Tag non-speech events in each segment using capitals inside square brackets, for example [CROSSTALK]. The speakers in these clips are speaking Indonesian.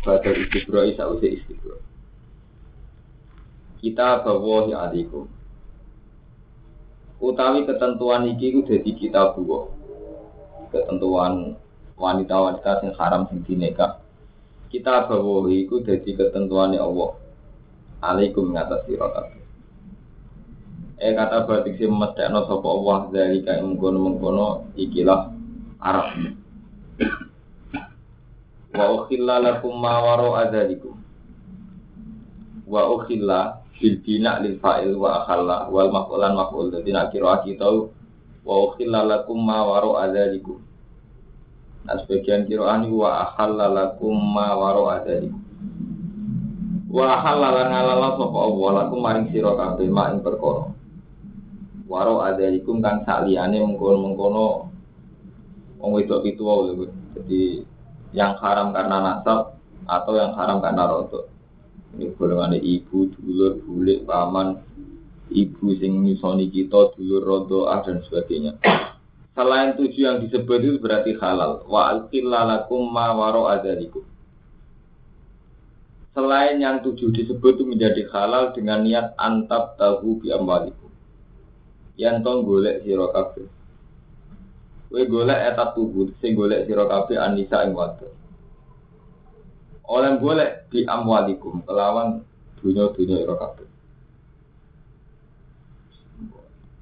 pada istibro isa usia istibro kita bawa ya adikku utawi ketentuan iki ku dadi kita bawa. Ketentuan wanita-wanita sing haram sing dineka kita bawa iku dadi ketentuan Allah. Alaikum ngatas sira kabeh. Eh kata batik si mestekno sapa Allah dari kae mengkono-mengkono ikilah Arab. Wa ukhilla lakum ma waro adzalikum. Wa ukhilla bil bina lil fa'il wa akhalla wal maf'ulan maf'ul dadi nak kira kita wa ukhilla lakum ma waro adzalikum. Nah sebagian kiraan wa akhalla lakum ma waro adzalikum. Wa akhalla lan ngalala sapa Allah lakum maring sira kabeh mak ing perkara. Waro adzalikum kang saliyane mengkono-mengkono wong wedok itu wae. Jadi yang haram karena nasab atau yang haram karena rodok. Ini golongan ibu, dulur, bulik, paman, ibu sing nyusoni kita, dulur, rodoah dan sebagainya. Selain tujuh yang disebut itu berarti halal. Wa alqillalakum ma waro adalikum. Selain yang tujuh disebut itu menjadi halal dengan niat antab tahu bi amwalikum. Yang tong golek sira. Kowe golek etat tubuh, sing golek sira kabeh anisa ing wadon. Oleh golek di amwalikum kelawan dunya-dunya ira kabeh.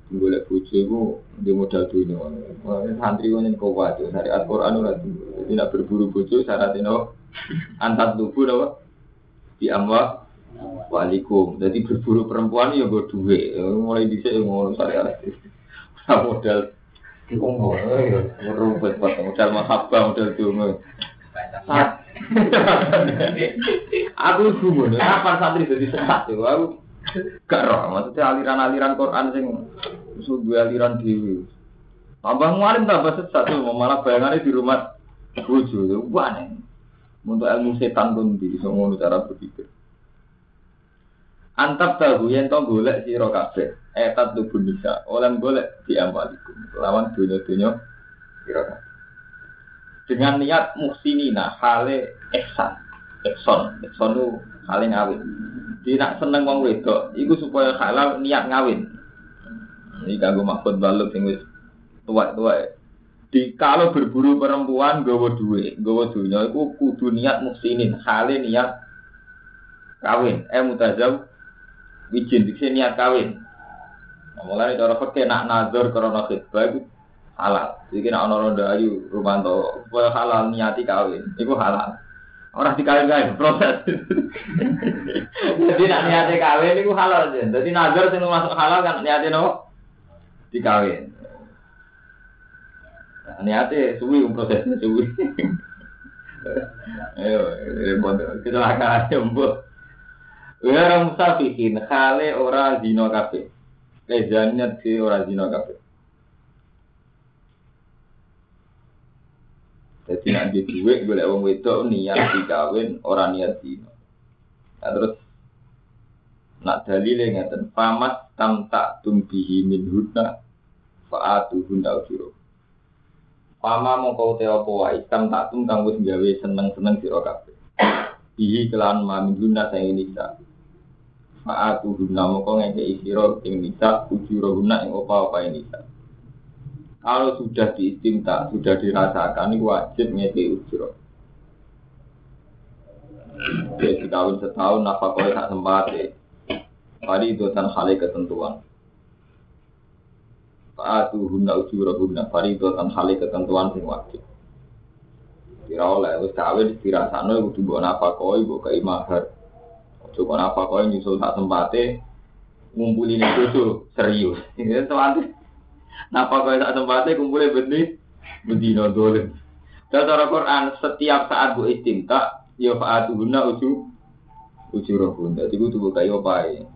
Golek bojo di modal dunya. Wah, santri kok nyen kuat ya, dari Al-Qur'an ora Jadi nak berburu bojo syaratnya no antar tubuh apa? Di amwa walikum. Jadi berburu perempuan ya gue duit. Mulai dhisik ya ngono syariat. modal Oh, merumpet pak, modal mahabbah, modal dungu. Aku gumun, kapan santri jadi sesat ya? Aku gak roh, maksudnya aliran-aliran Quran sing sudah aliran dewi. Tambah mualim tambah sesat tuh, malah bayangannya di rumah bojo, itu aneh. Untuk ilmu setan pun di ngono cara berpikir. Antap tahu yang tau golek sira kabeh. Etat tubuh nisa. Oleh golek di amalikum. Lawan dunia-dunia kabeh. Dengan niat muhsinina hale ihsan. Ihsan, ihsan itu hale ngawin. Di nak seneng wong wedok, iku supaya halal niat ngawin. Ini kanggo maksud baluk sing wis tua-tua. Di kalau berburu perempuan gawa duwe, gawa dunya iku kudu niat muhsinin, hale niat kawin. Eh mutazawwij di sini niat kawin. Mulai cara fakir nak nazar karena khidbah itu halal. Jadi nak ono ronda ayu rumanto halal niati kawin, itu halal. Orang dikawin kawin proses. [LAUGHS] Jadi nak niati kawin itu halal aja. Jadi nazar sing masuk halal kan niati no dikawin. Nah, niati suwi prosesnya suwi. [LAUGHS] Ayo, repot. Kecelakaan jemput. Wira musafihin khale ora zina kabeh. Lezannya di ora zina kabeh. Jadi nak di duit golek wong wedok niat dikawin ora niat zina. Nah, terus nak dalile ngeten famat tam tak tumbihi min hudna faatu hunda ujuro. Pama mongko te apa wae tam tak tum kang gawe seneng-seneng sira kabeh. Bihi kelan mamin hunda sing nisa. Fa'atu guna moko ngeke isiro ing nisa ujuro guna ing opa-opa ing nisa. Kalau sudah diistimta, sudah dirasakan, wajib ngeke ujuro. Ya, dikawin setahun, nafkah tak sempat Pari itu tan hal ketentuan. Fa'atu guna ujuro guna, pari itu tan hal ketentuan sing wajib. Kira oleh, wis kawin dirasakno kudu mbok nafkah mbok kei mahar. Coba apa kau nyusul tak sempate ngumpulin itu serius. Ini tuh Napa kau tak sempate kumpulin benih bedino dolen. Dan cara Quran setiap saat bu istimta Ya fa'atuhunna uju ujurahun. Dadi kudu buka yo pae.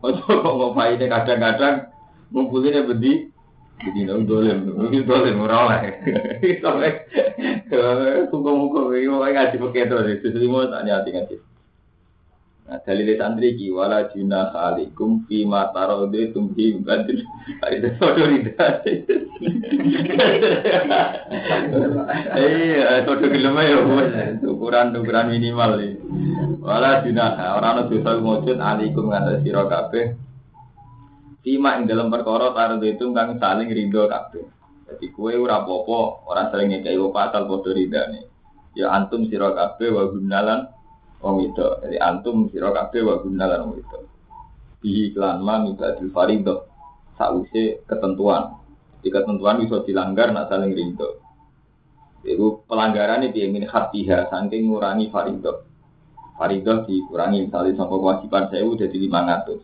Ojo kok ngopai ini kadang-kadang ngumpulinnya jadi nang dolen, iki dolen ora oleh. [LAUGHS] Sampai hukum-hukum iki kok ngaji pakai to, jadi mau tak nyati ngaji. Nah, dalil santri ki wala juna alaikum fi ma tarode tumhi badil. Itu foto rida. Eh, foto film ya, ukuran ukuran minimal ini. Wala juna ora ana dosa mujud alaikum ngata sira kabeh. Fima ing dalam perkara tarode itu kang saling ridho kabeh. Jadi kue ora apa-apa, ora saling ngekei apa asal padha ridane. Ya antum sira kabeh wa gunalan wong itu. Jadi antum sira kabeh wa guna lan wong itu. Bi iklan ma mibadil farido. Sause ketentuan. Di ketentuan bisa dilanggar nak saling rindu. Itu pelanggaran ini min hatiha saking ngurangi farido. Farido dikurangi misalnya sampai kewajiban saya udah di 500.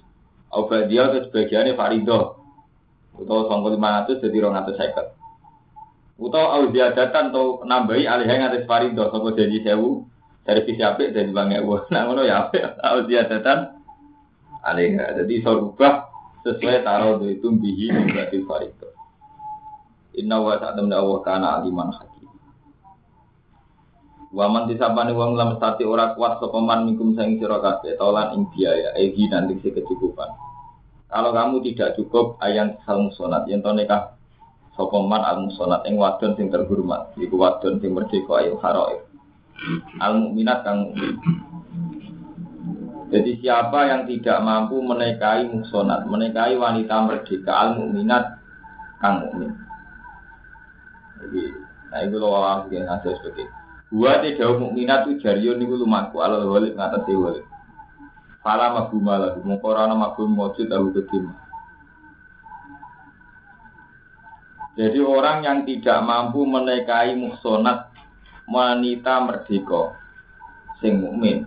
Obat dia itu sebagiannya farido. Atau sampai 500 jadi 250. Atau audiadatan atau nambahi alihnya ngatis farido sampai jadi sewu dari sisi apik dari bang ewo nah ngono ya apik tahu dia datang alaiha jadi sorubah sesuai taruh itu bihi berarti farito inna wa sa'adam Allah kana aliman hakim. Waman disabani wong lam stati ora kuat sopaman mikum saing sira kabeh tolan ing biaya egi nanti si kecukupan. Kalau kamu tidak cukup ayang sal musonat yen to nikah sopaman al musonat ing wadon sing terhormat iku wadon sing merdeka ayo haroif al mukminat kang mukmin. Jadi siapa yang tidak mampu menikahi muksonat, menikahi wanita merdeka al mukminat kang mukmin. Jadi, nah itu loh orang yang ngasih seperti Gua tidak mukminat itu jarion niku lumaku alal walid ngatasi walid. Fala maguma lahu mengkorana magum mojud tahu kedim. Jadi orang yang tidak mampu menikahi muksonat wanita merdeka sing mukmin.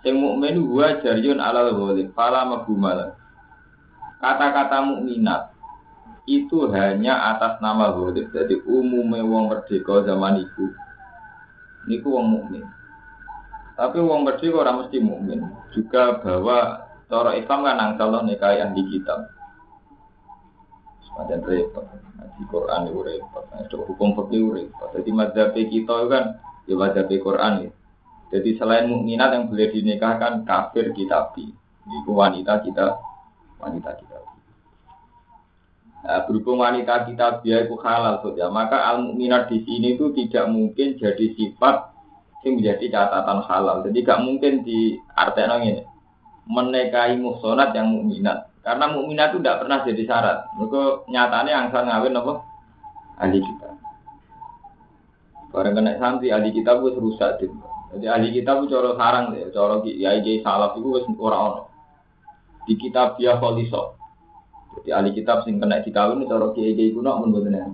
Sing mukmin gua jariyun alal ghalib fala magumala kata-kata mukminat itu hanya atas nama ghalib. Jadi umumnya wong merdeka zaman itu niku wong mukmin. Tapi wong merdeka orang mesti mukmin. Juga bahwa cara Islam kan angsal nikahi ahli kitab. Semacam repot. Di Quran itu repot. Nah, hukum fikih repot. Jadi madzhab kita itu kan ya madzhab Quran ya. Jadi selain mukminat yang boleh dinikahkan kafir kitabi. Itu wanita kita wanita kita. Nah, berhubung wanita kita dia itu halal saja, maka al mukminat di sini itu tidak mungkin jadi sifat yang menjadi catatan halal. Jadi gak mungkin di artinya ini menikahi muhsonat yang mukminat. Karena mukminah itu tidak pernah jadi syarat. Mereka nyatanya yang saya ngawin apa? Ahli kita. Barang kena santri ahli kita itu rusak deh. Jadi ahli kita itu coro sarang deh, coro ya jadi salaf itu wes orang ono. Di kitab dia poliso. Jadi ahli kitab sing kena dikawin coro kiai kiai kuno pun betul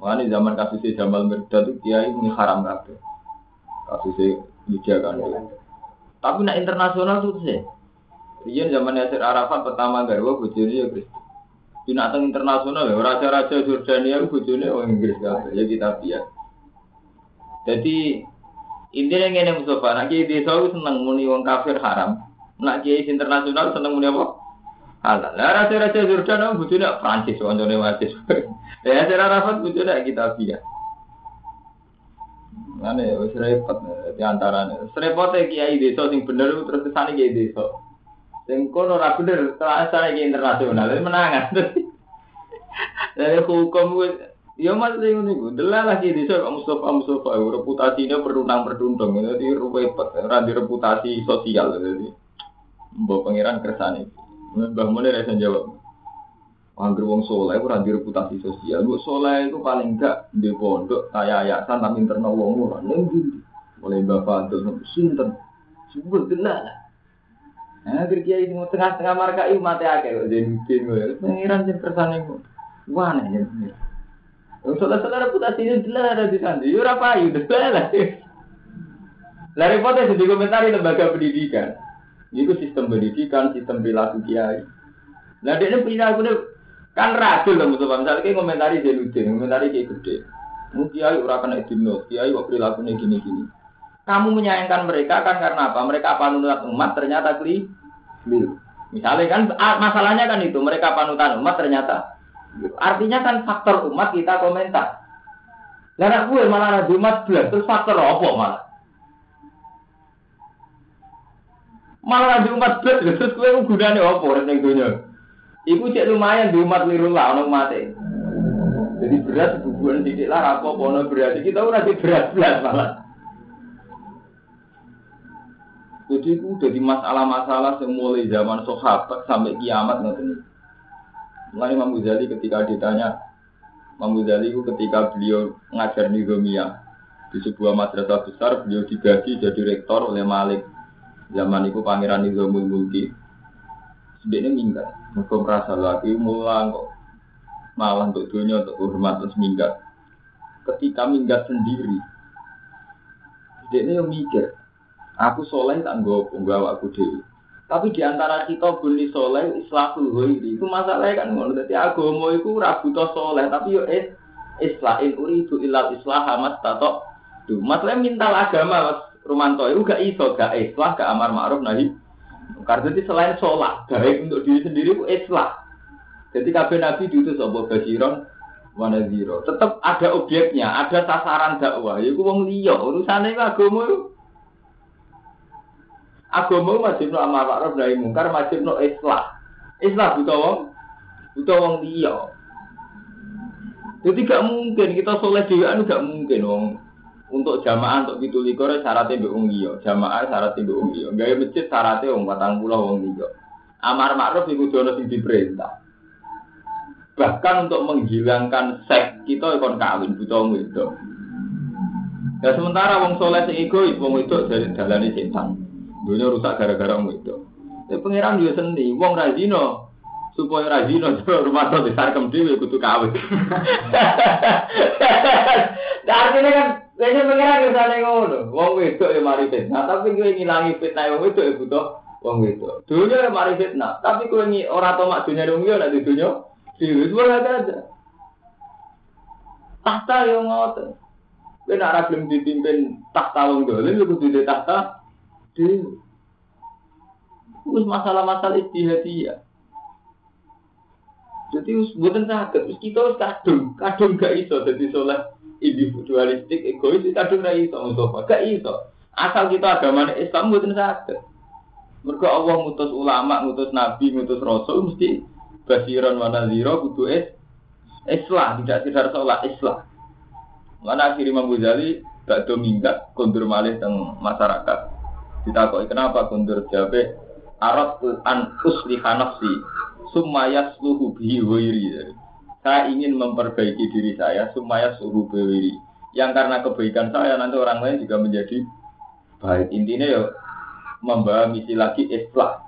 Makanya zaman kasusnya Jamal Mirdad itu kiai ini haram kabeh. Kasusnya dijaga kan. Tapi nak internasional tuh sih. Iya zaman Yasir Arafat pertama garwa bojone ya Kristen. Di teng internasional ya raja-raja Jordania bojone orang Inggris kabeh ya kita biar. Jadi intinya ngene Mustafa, nak kiai desa seneng muni wong kafir haram. Nak kiai internasional seneng muni apa? Halal. Lah raja-raja Jordania bojone Prancis kancane [LAUGHS] wajib. Ya Yasir Arafat bojone kita biar. Mana ya, wis repot di antaranya. Repotnya kiai desa sing bener terus kesane kiai desa. Sing kono ora bener, terasa iki internasional, menangan. [LAUGHS] Dari hukum Ya mas ini nih, delal lagi di sana Mustafa Mustafa, reputasinya berdundang berdundang, jadi repot, di reputasi sosial, jadi bawa pangeran kersane. Mbah Munir rasa jawab. Angger wong soleh ora di reputasi sosial. Bu soleh itu paling enggak di pondok kayak yayasan tapi internal wong ora ning Mulai Mbah Fadil sinten. Sebut delal. Nah, kiai di tengah-tengah marka itu mati akeh kok jadi mungkin gue. Pengiran jadi kersane gue. Wah nih ya. Saudara-saudara reputasi ini jelas ada di sana. Yuk apa yuk lah. Lari foto di komentari lembaga pendidikan. Itu sistem pendidikan, sistem perilaku kiai. Nah dia ini perilaku kan racun lah musuh Misalnya kayak komentari Zainuddin, komentari kayak gede. Mungkin kiai ora kena kiai kok perilakunya gini-gini. Kamu menyayangkan mereka kan karena apa? Mereka panutan umat ternyata keliru. Misalnya kan masalahnya kan itu mereka panutan umat ternyata artinya kan faktor umat kita komentar. Lah gue malah ada umat belas terus faktor apa malah? Malah ada umat belas terus gue gunanya apa ning dunia? Iku cek lumayan di umat liru lah ono mati. Jadi berat hubungan titik lah apa ono berat kita udah di berat belas malah. Jadi itu jadi masalah-masalah yang mulai zaman sahabat sampai kiamat nanti. Mulai Imam Ghazali ketika ditanya, Imam Ghazali itu ketika beliau ngajar Romia di sebuah madrasah besar, beliau digaji jadi rektor oleh Malik. Zaman itu Pangeran Nizamul Mulki. Sebenarnya minggat, mereka merasa lagi mulang kok malah untuk dunia untuk hormat terus minggat. Ketika minggat sendiri, dia yang mikir, Aku soleh tak nggo nggawa aku dewi. Tapi di antara kita bunyi soleh islahul ghairi itu masalahnya kan ngono. Dadi agama iku ora butuh soleh tapi yo is islahin uridu ilal islah amat tato. Duh, masalahnya minta agama Mas Romanto itu gak iso gak islah gak amar ma'ruf nahi. Karena jadi selain sholat, baik untuk diri sendiri itu islah. Jadi kabeh nabi diutus apa mana zero. Tetap ada objeknya, ada sasaran dakwah. Yaiku wong liya, urusane agama itu Agama wajib no amar ma'ruf nahi mungkar, wajib no islah. Islah buta wong, buta wong dia. Jadi gak mungkin kita soleh dewan gak mungkin wong untuk jamaah untuk itu likor syaratnya be wong dia, jamaah syaratnya be wong dia. Gaya masjid syaratnya wong patang pulau wong dia. Amar ma'ruf itu jono sing diperintah. Bahkan untuk menghilangkan seks kita ikon kawin buta wong itu. Ya sementara wong soleh sing egois wong itu dari dalane setan. Dunia rusak gara-gara itu. Ya pangeran juga seni, wong rajino supaya rajino [LAUGHS] rumah tuh besar dhewe kudu kawin. [LAUGHS] Nah, artinya kan kayaknya pangeran misalnya ngono, wong itu ya mari fitnah, tapi gue ngilangi fitnah wong itu ya butuh wong itu. Dunia ya mari fitnah, tapi gue ngi orang tau mak dunia dong ya di dunia, sih semua ada. Tahta yang ngotot. Gue nak belum dipimpin tahta wong dolim, gue kudu tahta dewi. Terus masalah-masalah istihadiyah. Jadi bukan sakit, terus kita harus kadung, kadung gak iso, jadi soleh individualistik, egois, kadung gak iso, Mustafa, gak iso. Asal kita agama Islam bukan sakit. Mereka Allah mutus ulama, mutus nabi, mutus rasul, mesti basiran mana zero, kudu es, islah, tidak sekedar sholat, islah. Mana akhirnya Imam Ghazali gak dominggat, kondur malih teng masyarakat. Ditakoi kenapa kundur jabe Arab an usliha nafsi sumaya sluhu bihi wairi. Saya ingin memperbaiki diri saya sumaya suhu bihi. Yang karena kebaikan saya nanti orang lain juga menjadi baik. Intinya ya membawa misi lagi islah.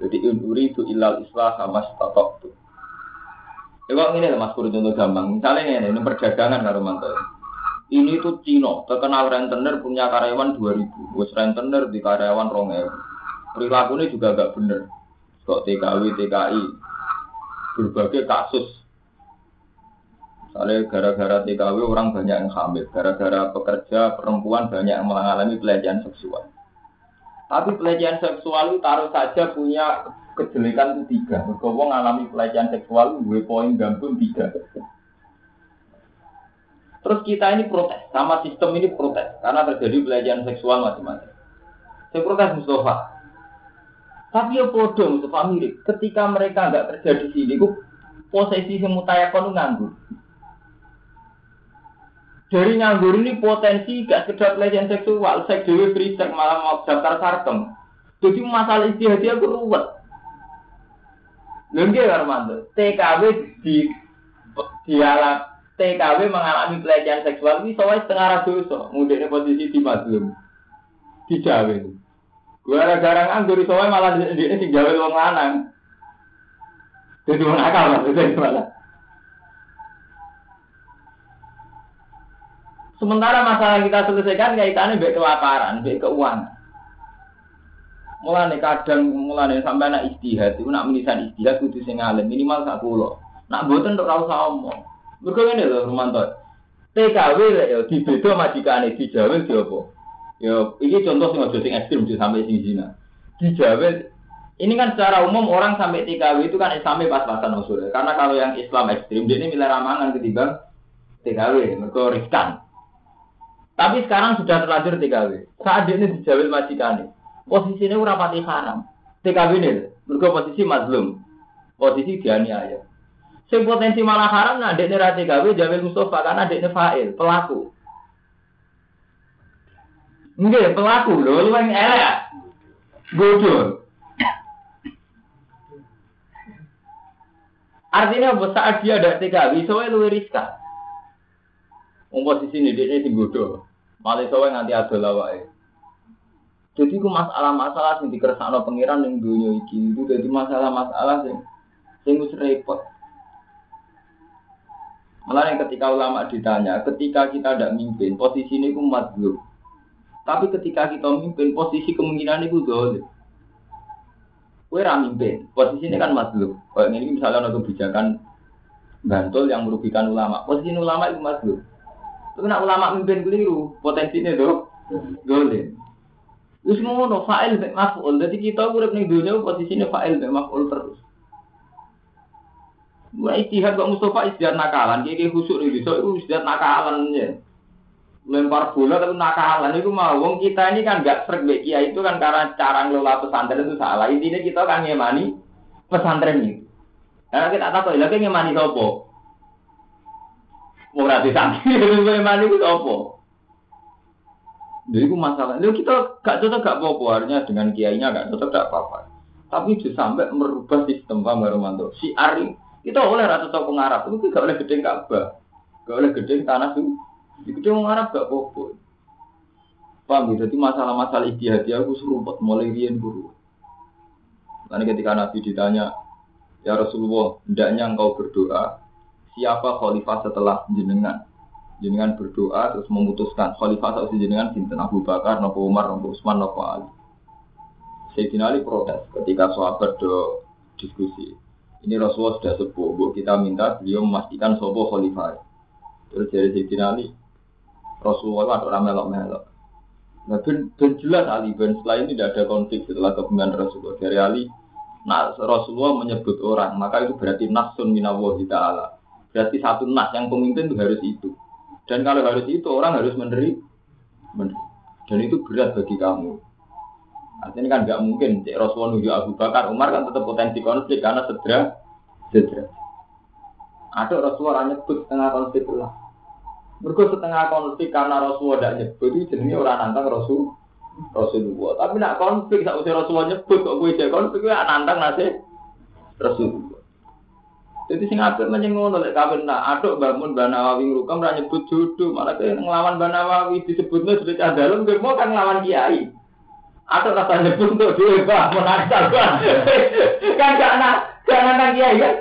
Jadi uri itu ilal islah sama statok tuh. Ya ini mas Pur contoh gampang. Misalnya ini, ini perdagangan karo mantel. Ini tuh Cino, terkenal rentenir punya karyawan 2000. Wes rentenir di karyawan 2000. Perilakunya juga gak bener. Kok TKW, TKI. Berbagai kasus. Misalnya gara-gara TKW orang banyak yang hamil. Gara-gara pekerja perempuan banyak yang mengalami pelecehan seksual. Tapi pelecehan seksual itu taruh saja punya kejelekan itu tiga. Berkobong mengalami pelecehan seksual, gue poin gambung tiga. Terus kita ini protes, sama sistem ini protes karena terjadi pelecehan seksual macam-macam. Saya protes Mustafa. Tapi ya bodoh Mustafa mirip. Ketika mereka nggak kerja di sini, kok posisi semutayakon nganggur. Dari nganggur ini potensi gak sekedar pelecehan seksual, seks dewi free seks malah mau daftar sarkem. Jadi masalah istihadi aku ruwet. Lengke Armando, TKW di dialog TKW mengalami pelecehan seksual ini soalnya setengah dosa. Mudiknya posisi di mazlum. Di Jawa. Gara-gara nganggur soalnya malah di sini sing Jawa wong lanang. Jadi wong akal maksudnya malah. Sementara masalah kita selesaikan kaitannya baik kelaparan, baik keuangan. Mulane kadang mulane sampai anak istihad itu nak menisan istihad kudu sing alim minimal sak. Nak mboten untuk ora usah omong. Mergo ngene lho Romanto. TKW lek ya dibeda majikane di Jawa di apa? Ya, ini contoh sing aja sing ekstrim sampai sing zina. Dijawe ini kan secara umum orang sampai TKW itu kan Islamnya pas-pasan usul. Karena kalau yang Islam ekstrim, dia ini milih ramangan ketimbang TKW, mereka riskan. Tapi sekarang sudah terlanjur TKW. Saat dia ini dijawil majikan posisinya ora pati haram. TKW ini, mereka posisi mazlum, posisi dianiaya. Sing potensi malah haram nah dekne ra TKW jawil Mustafa karena dekne fa'il, pelaku. Enggak, pelaku lho, lu yang elek. Bodoh. Artinya apa? Saat dia ada TKW, soalnya lu riskan. Komposisi ini dia sing bodoh. Malah soalnya nanti ada lawai. Jadi ku masalah-masalah yang dikersakno pangeran yang dunia iki itu jadi masalah-masalah yang sing wis repot. Malah ketika ulama ditanya, ketika kita tidak mimpin, posisi ini ku madlub. Tapi ketika kita mimpin, posisi kemungkinan itu dolim. Kue mimpin, posisi ini kan madlub. Kalau ini misalnya ada kebijakan bantul yang merugikan ulama, posisi ulama itu madlub. Tapi nak ulama mimpin keliru, potensinya tuh dolim. Wis ngono fa'il mek maf'ul. Dadi kita urip ning donya posisine fa'il mek maf'ul terus. Mulai istihad kok Mustafa istihad nakalan, kayak khusuk nih, so itu istihad nakalan ya. Lempar bola tapi nakalan itu mau. Wong kita ini kan gak srek mbek itu kan karena cara ngelola pesantren itu salah. Intinya kita kan ngemani pesantren itu karena kita tahu lagi ngemani sopo mau rati santri ngemani itu sopo jadi itu masalah. Lalu kita gak cocok gak apa-apa. Artinya dengan kiainya gak cocok gak apa-apa. Tapi itu sampai merubah sistem Pak Romanto? Si Ari kita oleh rata cocok pengarap itu gak oleh gedeng Ka'bah gak oleh gedeng tanah itu itu mau Arab gak apa-apa. Paham gitu? Jadi masalah-masalah istihadi aku seruput mulai rian guru. Lalu ketika Nabi ditanya, Ya Rasulullah, hendaknya engkau berdoa, siapa khalifah setelah jenengan? Jenengan berdoa terus memutuskan khalifah atau jenengan sinten Abu Bakar, Nabi Umar, Nabi Utsman, Nabi Ali. Sayyidina Ali protes ketika sahabat do diskusi. Ini Rasulullah sudah sepuh, kita minta beliau memastikan sobo khalifah. Terus dari Sayyidina Ali, Rasulullah ada orang melok-melok. Nah, ben, ben jelas Ali ben setelah ini tidak ada konflik setelah kepemimpinan Rasulullah dari Ali. Nah, Rasulullah menyebut orang, maka itu berarti nasun minawahi ta'ala. Berarti satu nas yang pemimpin itu harus itu. Dan kalau harus itu orang harus meneri. Dan itu berat bagi kamu. Artinya kan nggak mungkin cek Rasulullah nuju Abu Bakar, Umar kan tetap potensi konflik karena sedera, sedera. Ada Rasulullah nyebut tengah konflik lah. Mereka setengah konflik karena Rasulullah tidak nyebut itu jenisnya orang nantang Rasul Rasulullah. Tapi nak konflik saat usia Rasulullah nyebut kok gue konflik gue nantang nasi Rasulullah. Jadi sing apik menyengono lek kawin nak aduk bangun Banawawi ngrukam ra nyebut jodoh malah ke nglawan Banawawi disebutnya sudah cah dalem gue mau kan nglawan kiai. Atau rasa nyebut untuk dhewe Pak menakal kan gak nak gak nantang kiai kan.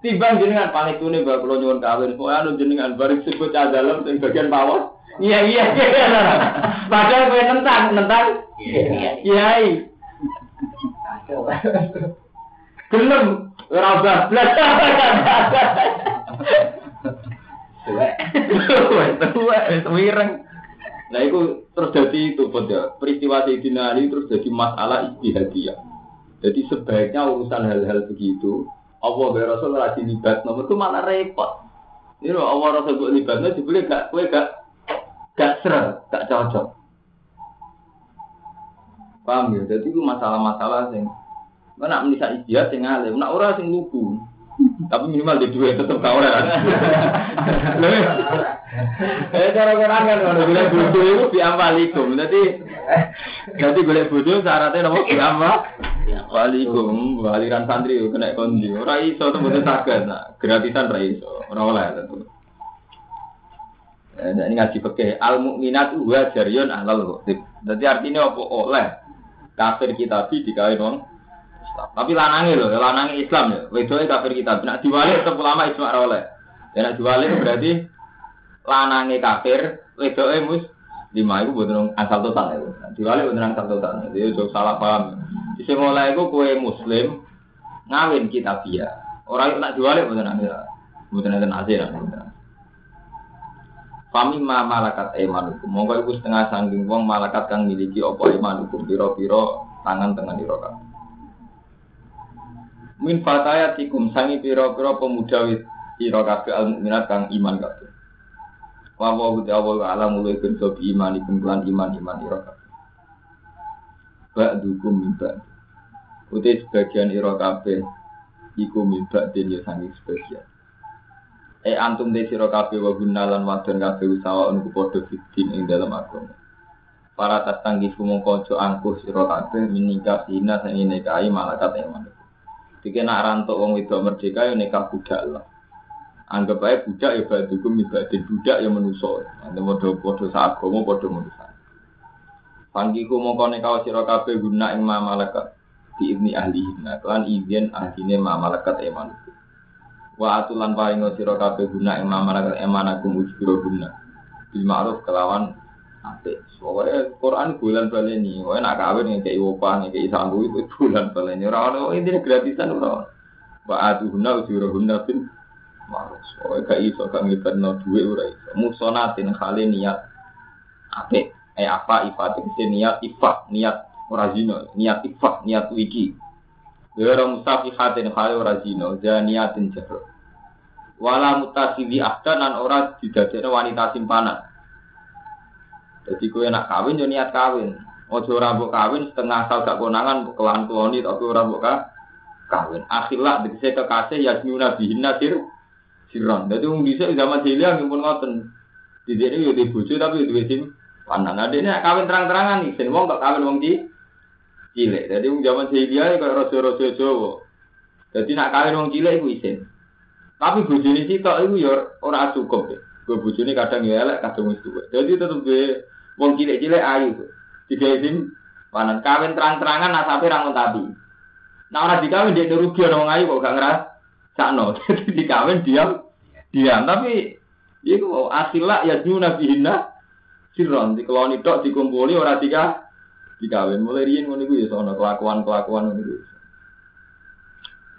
Timbang jenengan pamit tune mbak kula nyuwun kawin, pokoke anu jenengan bareng sebut cah dalem sing bagian bawah. Iya iya. Padahal kowe nentang, nentang. Iya. Gelem ora bablas. Tuwek, Nah itu terus jadi itu pada peristiwa Sayyidina Ali terus jadi masalah istihadiyah. Jadi sebaiknya urusan hal-hal begitu Allah be Rasul ora dilibat nomor itu mana repot. Ini loh Allah Rasul buat libatnya dibeli gak kue gak gak ser, gak cocok. Paham ya? Jadi itu masalah-masalah sing mana menisa istiadat sing alim, nak ora sing lugu. Tapi minimal di dua tetap kau kan. Eh cara-cara kan kalau boleh bodoh itu biamalikum. Jadi jadi boleh bodoh syaratnya nopo biamba. Walikum, waliran santri kena kondi. Ora iso tembus saged. Nah, gratisan ora iso. Ora oleh tentu. Eh, ini ngaji pakai al mukminat wa jaryon alal. Jadi artinya apa oleh kafir kita di dikawin wong Islam. Tapi lanange loh, lanange Islam ya. Wedoke kafir kita. Nak diwalik tetep ulama ijma ora oleh. Ya diwalik berarti lanange kafir, wedoke mus lima itu bukan asal total itu. Diwalik bukan asal total. Jadi itu salah paham. Di mulai itu kue muslim ngawin kita. Orang itu nak diwalik bukan asal. Bukan asal asal. Fami ma malakat emanukum. Monggo iku setengah sangking wong malakat kang miliki apa emanukum pira-pira tangan ira kabeh. Min fatayatikum sangi pira-pira pemuda ira kabeh al mukminat kang iman kabeh. Wa wa wa alam mulai ben sobi iman ikum lan iman iman ira kabeh. Ba'dukum min ba'd. Uti sebagian ira kabeh iku min ba'din ya sangi sebagian. E antum de sira kabeh wa gunalan wadon kabeh usaha niku padha fitin ing dalam agama. Para tatanggi mongko aja angkuh sira kabeh minika sina sing nikahi malakat eman. Dike nak rantuk wong wedok merdeka ya nikah budak lah. Anggap aja budak ya badukum ibadin budak ya menuso. Ante modho padha sak agama padha manusa. Panggiku mongko nikah sira kabeh guna ing malakat di ibni ahli. Nah, kelan izin ahline malakat eman wa atulan paring sira kabeh guna ing mamarakat emanakum ujbiro guna bil ma'ruf kelawan apik. Soalnya Quran bulan baleni. Wae nak kawin ngekeki opah ngekeki sambu itu bulan baleni. Ora ono intine gratisan ora wa atuhuna ujbiro guna bil ma'ruf soalnya gak iso gak ngibadno duwe ora iso. Musonatin khali niat. Apik. Eh apa ifat? Niat ifah niat ora zina. Niat ifah niat wiki. Wira musafihatin khali ora zina, zaniatin jahr. Wala mutasili ahdan nan ora didadekno wanita simpanan. Jadi kowe nak kawin yo niat kawin. Ojo mbok kawin setengah asal gak konangan kelan kloni tapi ora mbok kawin. Akhirlah dikese kekasih yasmuna bihinna sir siron. Dadi wong dhisik zaman jahiliyah pun ngoten. Di sini yo di bojo tapi yo duwe sim. Panan adene kawin terang-terangan nih, sen wong kok kawin wong di cilik. Jadi wong zaman jahiliyah kok raja-raja Jawa. Jadi nak kawin wong cilik iku isin. Tapi bojone sitok iku ya ora cukup. Gue bojone kadang ya elek, kadang tuwa. Jadi tetep gue wong cilik-cilik ayu. Tiga izin panen kawin terang-terangan nasabe ra tapi. Nah ora dikawin dia rugi ana wong ayu kok gak ngeras sakno. [LAUGHS] Dikawin diam diam tapi iku asila ya juna bihina sirron dikeloni tok dikumpuli ora tiga dikawin mulai riyen ngono iku ya sono kelakuan-kelakuan ngono iku.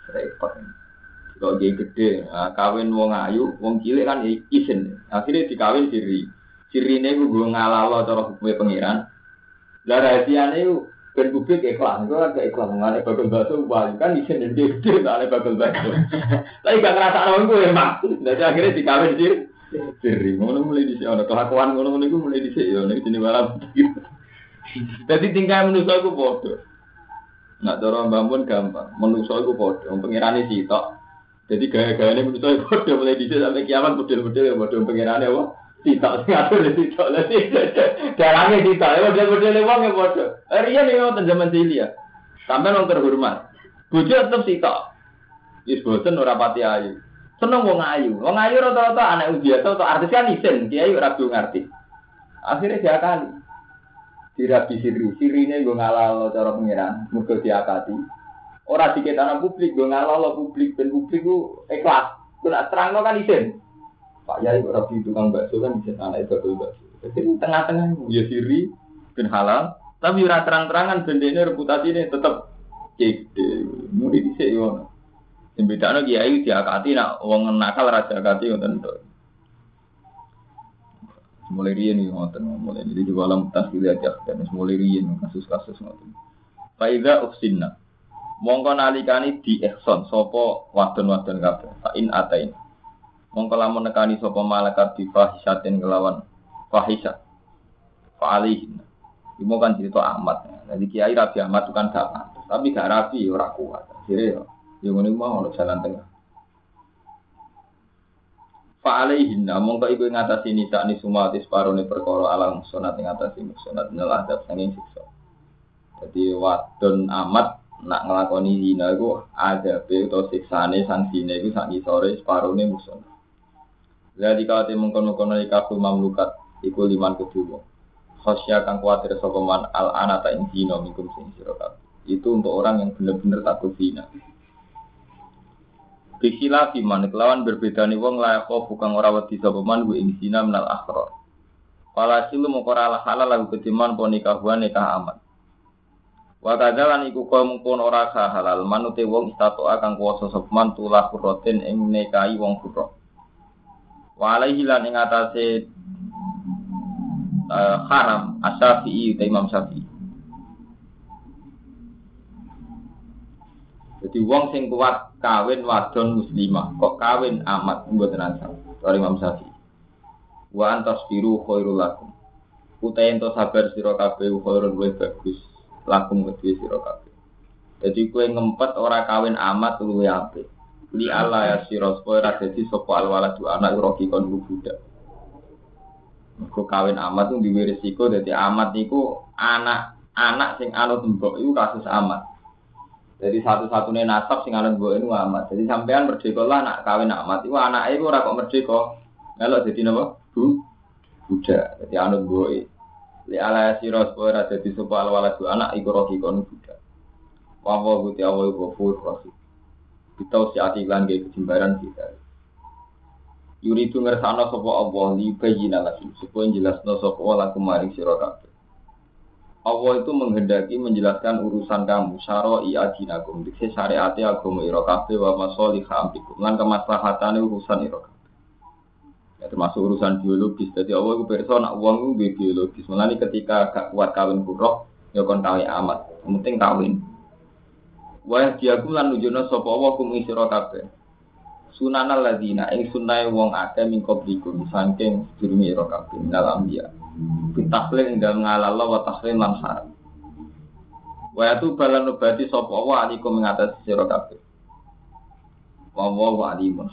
Repot. Kalau dia gede, kawin wong ayu, wong cilik kan izin. Akhirnya dikawin siri. Siri ini gue ngalalo cara hukumnya pengiran. Lah rahasianya itu ben publik ikhlas, itu kan ikhlas mengenai bagel bakso, wah kan izin dan dia gede, mengenai bagel bakso. [LAUGHS] Tapi gak ngerasa orang gue emang. Jadi akhirnya dikawin siri. Siri, ngono mulai di sini, kelakuan ngono ngono gue mulai di sini, ya, ini sini malam. Jadi tinggal menuso aku bodoh. Nak dorong bangun gampang, menuso aku bodoh, pengirani sih tok. Jadi gaya-gaya ini menurut saya bodoh mulai di sampai kiamat model-model ya bodoh pengirannya apa? Tidak ngatur di tidak lagi. Darahnya tidak ya model-model uang ya bodoh. Rian nih mau zaman ya. Sampai orang terhormat. Bodoh tetap sitok. Is bosen ora pati ayu. Seneng wong ayu. Wong ayu rata-rata anak biasa atau artis kan isen. Dia ayu rabi ngerti. Akhirnya dia kali. Dirabi siri. Sirine gue ngalal cara pengiran. Mergo diakati. Orang dikit anak publik, gue lo publik dan publik gue ikhlas. Gue nak terang kan isin. Pak Yai kok rapi tukang bakso kan isin anak itu bakso. Jadi tengah-tengah ya siri ben halal, tapi ora terang-terangan bendene ini tetap gede. Mudi dhisik yo. Sing bedane kiai diakati nak wong nakal raja akati ngoten to. Mulai riyen iki ngoten, mulai ini juga alam tasbih aja dan mulai riyen kasus-kasus ngoten. Faida ufsinna mongko nalikani di ihsan sapa wadon-wadon kabeh fa in mongko lamun nekani sapa malaikat di fahisatin kelawan fahisat fa alihin Ibu kan cerita amat, jadi kiai rabi amat itu kan gak tapi gak rabi ya ora kuat. Jadi ya, ya ngono mau jalan tengah. Fa alaihin mongko iku ngatasi nisa ni sumatis parone perkara alam sunat ngatasi sunat nel adab sanging siksa. Jadi wadon amat nak ngelakoni zina itu ada be atau siksane sanksine itu sak sore separuh ini Jadi kalau tim mengkono-kono ikafu mamlukat iku liman kedua. Khosya kang kuatir sokoman al anata in zina minkum sing sirokat. Itu untuk orang yang benar-benar takut zina. Bikila fiman kelawan berbeda nih wong layak kok bukan orang wedi sokoman gue ing zina menal akhro. Falasilu mengkora halal lagu ketiman ponikahuan nikah amat. Wa kadzalan iku kaum pun ora halal manute wong istato akan kuwasa sepeman tulah kuroten ing nekai wong kuro. Wa alaihi lan ing atase uh, haram asyafi'i Imam Syafi'i. Jadi wong sing kuat kawin wadon muslimah, kok kawin amat mboten ansal. Dari Imam Syafi'i. Wa antas biru khairul lakum. Utai ento sabar sira kabeh khairul luwih bagus lakum kedue sira kabeh. Jadi kue ngempet ora kawin amat luwih apik. Li Allah ya sira supaya ora dadi sapa alwaladu anak roki kon budak. Mergo kawin amat tuh duwe risiko dadi amat iku anak anak sing anut mbok iku kasus amat. Jadi satu-satunya nasab sing anut mbok itu amat. Jadi sampean merdeka lah nak kawin amat iku anake iku ora kok merdeka. Melok dadi napa? Bu budak. Jadi anut mbok Li ala sira supaya ora dadi sapa alwaladu anak iku roki kon budak. Wa wa guti awal ghafur rahim. Kita usia lan kejimbaran kita. Yuri itu ngersano sopo Allah li bayina lagi supaya jelasno sopo Allah kemarin sira kabeh. Allah itu menghendaki menjelaskan urusan kamu syaro iya dinakum dikse syariate agama ira kabeh wa masolih amtikum lan kemaslahatane urusan ira Ya, termasuk urusan biologis. Jadi Allah itu perso nak uang itu biologis. Melani ketika gak kuat kawin buruk, ya kon kawin amat. Yang penting kawin. Wah diakum lan nujono sopo Allah kum isiro kabeh. Sunana ladina ing sunai wong akeh min qablikum saking sedurunge ira kabeh minal anbiya. Bitahlil ing ngalala wa tahlil lan haram. Wa atu balan nubati sapa wa alikum ing atas sira kabeh. Wa wa alimun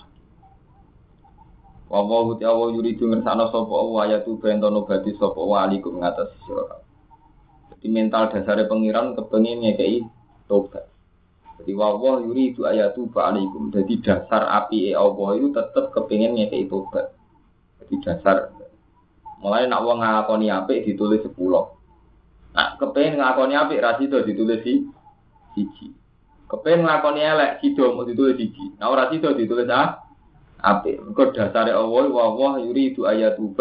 wa wa uti awa yuridu sapa wa ayatu bento nubati sapa wa alikum ing atas sira kabeh. Jadi mental dasare pengiran kepengin ngekei tobat jadi wawah yuri itu ayatu ba'alikum. Jadi dasar api e Allah itu tetap kepingin ngekei tobat. Jadi dasar. Mulai nak wong ngakoni api ditulis sepuluh. Nak kepingin ngakoni api rasido ditulis si siji. Kepingin ngakoni elek sido mau ditulis siji. Nah ora ditulis ah api. Kau dasar Allah wawah yuri itu ayatu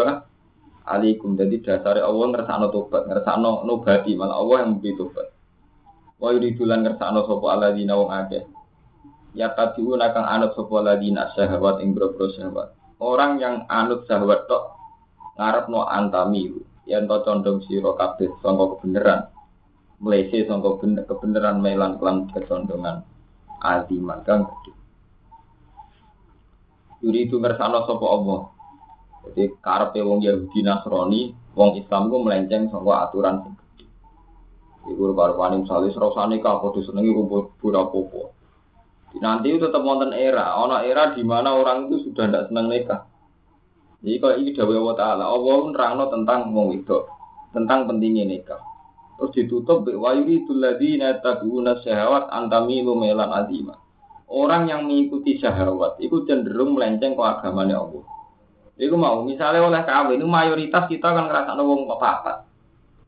alikum. Jadi dasar Allah ngersakno tobat, ngersakno nobati malah Allah yang memberi tobat. Wa yuridulan ngersakno sapa alladzina wong akeh. Ya tabiun akan anut sapa alladzina syahwat ing boro syahwat. Orang yang anut syahwat tok ngarepno antami yen to condong sira kabeh sangka kebenaran. Mlese sangka kebenaran melan kelan kecondongan aziman kang gede. Yuri itu ngersakno sapa Allah. Jadi karepe wong Yahudi Nasrani, wong Islam ku melenceng sangka aturan Iku baru paling misalnya serasa nikah, kode senengi kumpul pura popo. Nanti itu tetap wonten era, ono era di mana orang itu sudah tidak senang nikah. Jadi kalau ini dawai Allah Ta'ala, Allah nerangno tentang wong itu, tentang pentingnya nikah. Terus ditutup, wa yuridul ladina tabi'una syahawat antami melan azima. Orang yang mengikuti syahwat itu cenderung melenceng ke agamanya Allah. Itu mau, misalnya oleh kawin, itu mayoritas kita kan ngerasa wong apa-apa.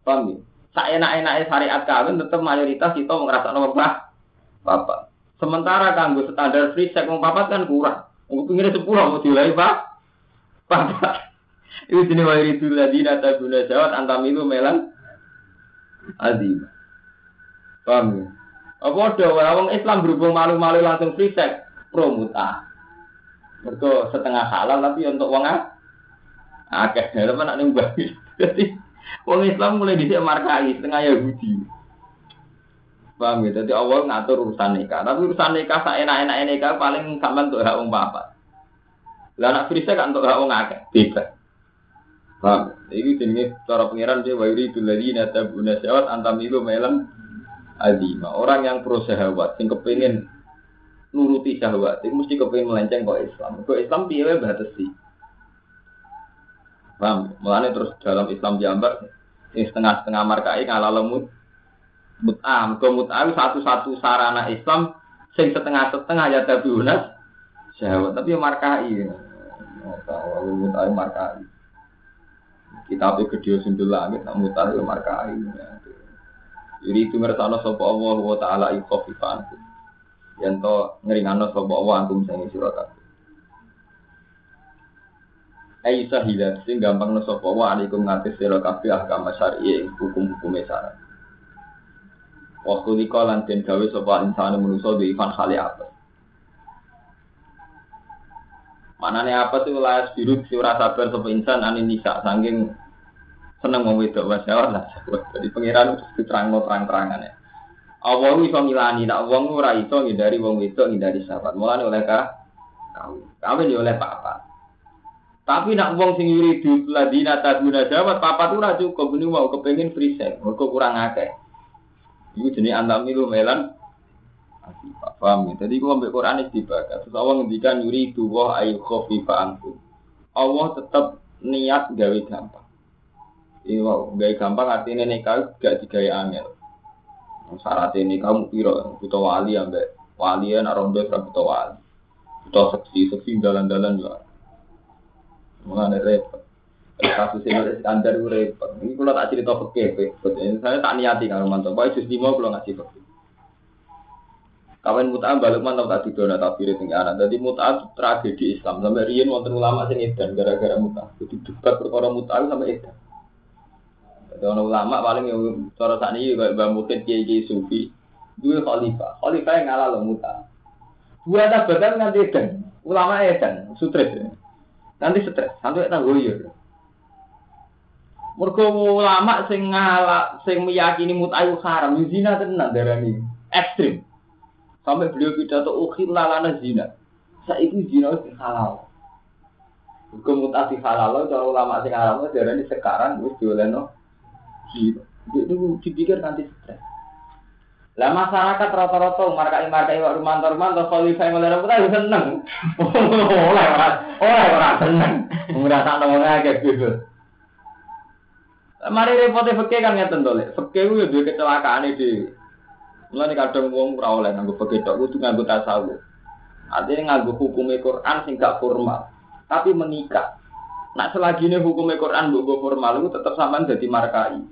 Paham ya? Saya enak-enaknya syariat kawin tetap mayoritas kita ngerasa nomor bapak. Sementara kanggo standar free sex mau papat kan kurang. Mau pinggirnya sepuluh mau dilai pak. Bapak. Itu jenis mayoritas ladina guna jawat antam itu melan adim. Paham ya? Apa ada orang Islam berhubung malu-malu langsung free sex promuta. Mereka setengah halal tapi untuk uang akeh. Teman nak nimbang. [LAUGHS] Jadi Wong Islam mulai dhisik markai setengah Yahudi. Paham ya? Jadi Allah ngatur urusan nikah. Tapi urusan nikah saya enak-enak nikah paling sama untuk hak wong papa. Lah anak frisa kan untuk hak wong akeh. Bebas. Paham? Ini jenenge cara pengiran dia wa yuridu ladina tabuna syawat antamilu melam azima. Orang yang pro syahwat sing kepengin nuruti syahwat, itu mesti kepengin melenceng kok Islam. Kok Islam piye batasi? Paham? Mulane terus dalam Islam diambar ini setengah-setengah markai ngalah lemut mut'am. Ke mut'am satu-satu sarana Islam sing setengah-setengah ya tapi unas syahwat tapi markai. Oh, tahu mut'am markai. Kita pe gede sundul langit nak mut'am markai. Jadi itu ngertano sapa Allah wa taala ikhafifan. Yen to ngringano sapa Allah antum sing sira kabeh. Ai sahilah sing gampang no wa alaikum ngatis sira kabeh ahkam syar'i hukum-hukum syarat. Waktu di kolan den gawe sapa insan manusa di ivan khali apa. Manane apa tuh layas biru si ora sabar sapa insan ane nisa saking seneng mau wedok mas jawab lah. Jadi pangeran diterang terang-terangan ya. Allah iso milani, nak wong ora iso ngindari wong wedok ngindari sahabat. Mulane oleh ka kawin. Kawin ya oleh papat. Tapi nak wong sing yuridu ladina taduna jawab papat ora cukup ini mau kepengin free sex, mergo kurang akeh. Iku jenenge antamilu melan Asih, paham ya. Jadi gua ambil Quran ini dibaca. Terus Allah ngendikan yuridu wa ayu khofifa ankum. Allah tetap niat gawe gampang. Ini wow, gawe gampang artinya nikah gak digawe angel. Syarat ini kamu piro butuh wali ambek wali ya rondo butuh wali. Seksi seksi dalan-dalan juga. Mengenai repot. Kasus ini standar repot. Ini kalau tak cerita peke, saya tak niati kalau mantap. Baik justru mau kalau ngasih peke. Kawan mut'ah balik mantap tak didona tafsir sing anak. Jadi mut'ah tragedi Islam sampai riyen wonten ulama sing edan gara-gara mut'ah. Jadi debat perkara mut'ah sampai edan. Jadi orang ulama paling yang cara saat ini kayak Kiai Sufi, dua khalifah, khalifah yang ngalah loh mut'ah. Dua tabatan nanti edan, ulama edan, stres. Nanti stres, sampai tak goyor. Mergo ulama sing ngalah, sing meyakini mut'ah haram, zina tenan darani ekstrim. Sampai beliau pidato ukhil lalana zina. Saiki zina wis halal. Hukum mutasi halal cara ulama sing haram darani sekarang wis diolehno zina. Itu dipikir nanti stres. Lah masyarakat rata-rata markai markai wak rumanto rumanto khalifah mulai raputa ya seneng. [LAUGHS] Oleh ora oleh ora seneng. Ngrasa nang akeh gitu. Mari repote fakir kan ngeten to, Lek. Fikih ku yo duwe kecelakaane dhewe. Mulane kadang wong ora oleh nganggo begitu kudu nganggo tasawuf. Artinya nganggo hukum Quran sing gak formal, tapi mengikat. Nah selagi ini hukum Quran mbok formal itu tetap sama jadi markai.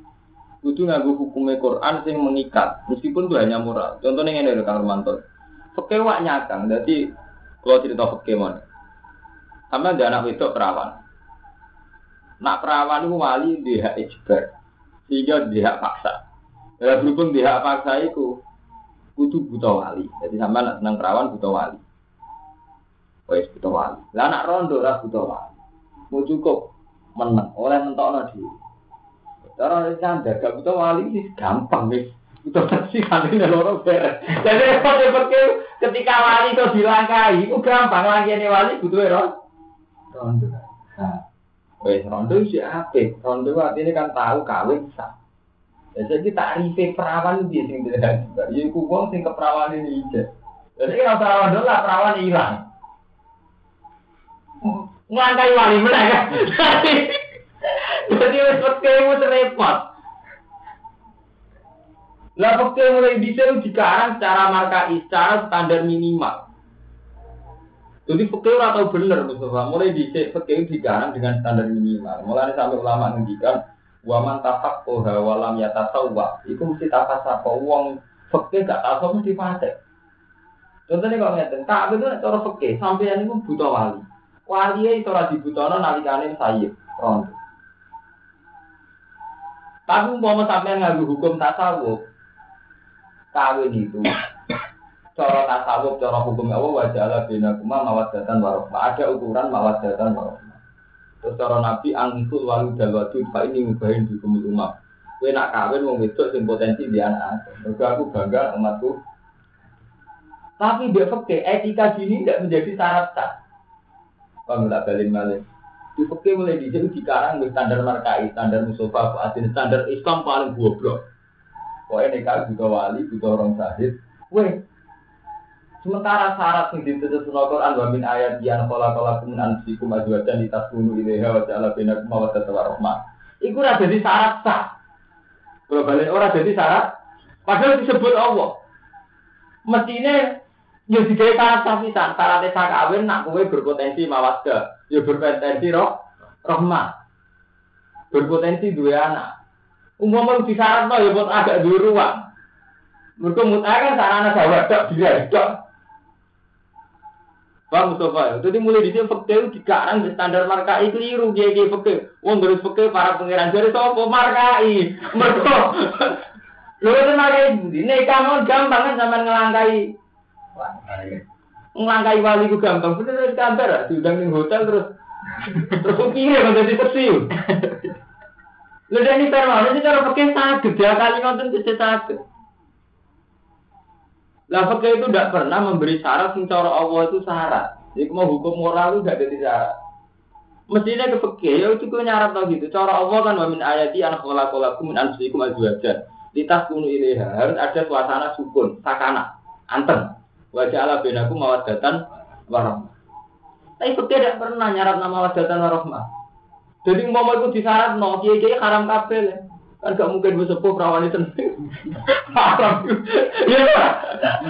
Kudu nganggo hukum Quran sing mengikat, meskipun itu hanya moral. Contohnya ini lho Kang Romanto. Fikih wak nyakang, jadi kalau cerita fikih mon. Sama ada anak wedok perawan. Nak perawan itu wali dia ijbar, sehingga dia paksa. Ya berhubung dia paksa itu, kudu buta wali. Jadi sama nak senang perawan buta wali. Wes buta wali. Lah anak rondo ora buta wali. Mau cukup menang oleh mentokno di. Cara canda gak buta wali sih gampang nih. Buta taksi kan ini loro beres. Jadi seperti ketika wali itu dilangkai, itu gampang lagi ini wali butuh ero. Rondo. Nah, wes rondo sih apa? Rondo artinya kan tahu kawin sah. Ya, jadi takrife perawan dia sing tidak juga. Ya iku wong sing keperawan ini ije. Jadi kalau perawan dulu lah perawan hilang. Ngangkai wali mana kan? [LAUGHS] Jadi wis pekemu repot. Lah pekemu mulai bisa dikarang secara markai, secara standar minimal. Jadi fakir atau bener Mustafa, mulai dicek fakir dikarang dengan standar minimal. Mulai sampai ulama ngendikan Waman tapak koha walam ya tasawwa. Iku mesti tapak sapa wong fakir gak tahu mesti fase. Contohnya kalau ngeten, tak itu cara fakir sampai ini pun buta wali. Wali itu ora dibutono nalikane sayyid rondo. Tapi umpama sampean nganggo hukum tasawuf, kawin itu cara tasawuf, cara hukum Allah wajah bina kuma mawadatan warahmah. Ada ukuran mawadatan warahmah. Terus cara Nabi angkul walu dalwadu pak ini ngubahin di kumul umat. Kue nak kawin mau wedok sing potensi di anak. Mereka aku bangga umatku. Tapi dia fakir etika gini tidak menjadi syarat sah. Kamu tak balik balik. Fakir mulai di sini sekarang di standar markai, standar musofa, adil standar Islam paling goblok. Pokoknya nikah butuh wali, butuh orang sahid. Weh, Sementara syarat yang ditutup sunnah Quran wa min ayat yang kola kola kumun ansikum azwajan di tas bunuh ilaiha wa ja'ala binakum wa rahmah. Iku ora jadi syarat sah. Kalau balik orang jadi syarat, padahal disebut Allah. Mestinya ya digawe syarat sah pisan, syarat sah kawin nak kowe berpotensi mawaddah, ya berpotensi roh rahmah. Berpotensi dua anak. Umumnya di syarat ya buat agak dua ruang. Mereka mutai kan sarana sahabat dia dok. Bang Mustafa, jadi mulai di sini fakir dikarang di standar markai keliru dia dia fakir. Wong terus fakir para pangeran jadi sopo markai. Mereka, lu itu markai ini kamu gampang kan sama ngelangkai. Ngelangkai wali ku gampang, bener dari kantor, diundang di hotel terus terus pikir kan jadi seksi. Lha ini termal ini cara pakai sakit dia kali nonton bisa sakit. Lah fakir itu tidak pernah memberi syarat sing cara Allah itu syarat. Jadi mau hukum moral itu tidak jadi syarat. Mestinya ke fakir ya itu kau nyarat tau gitu. Cara Allah kan wa min ayati an khalaqalakum min anfusikum azwajan. Litas kunu ilaiha harus ada suasana sukun, sakana, anteng. Wajah ala benaku mawadatan warahmah. Tapi fakir tidak pernah nyarat nama mawadatan warahmah. Jadi mau itu disyarat no, kiai kiai haram kabel. Kan gak mungkin bersepuh perawan itu. Haram. Pak.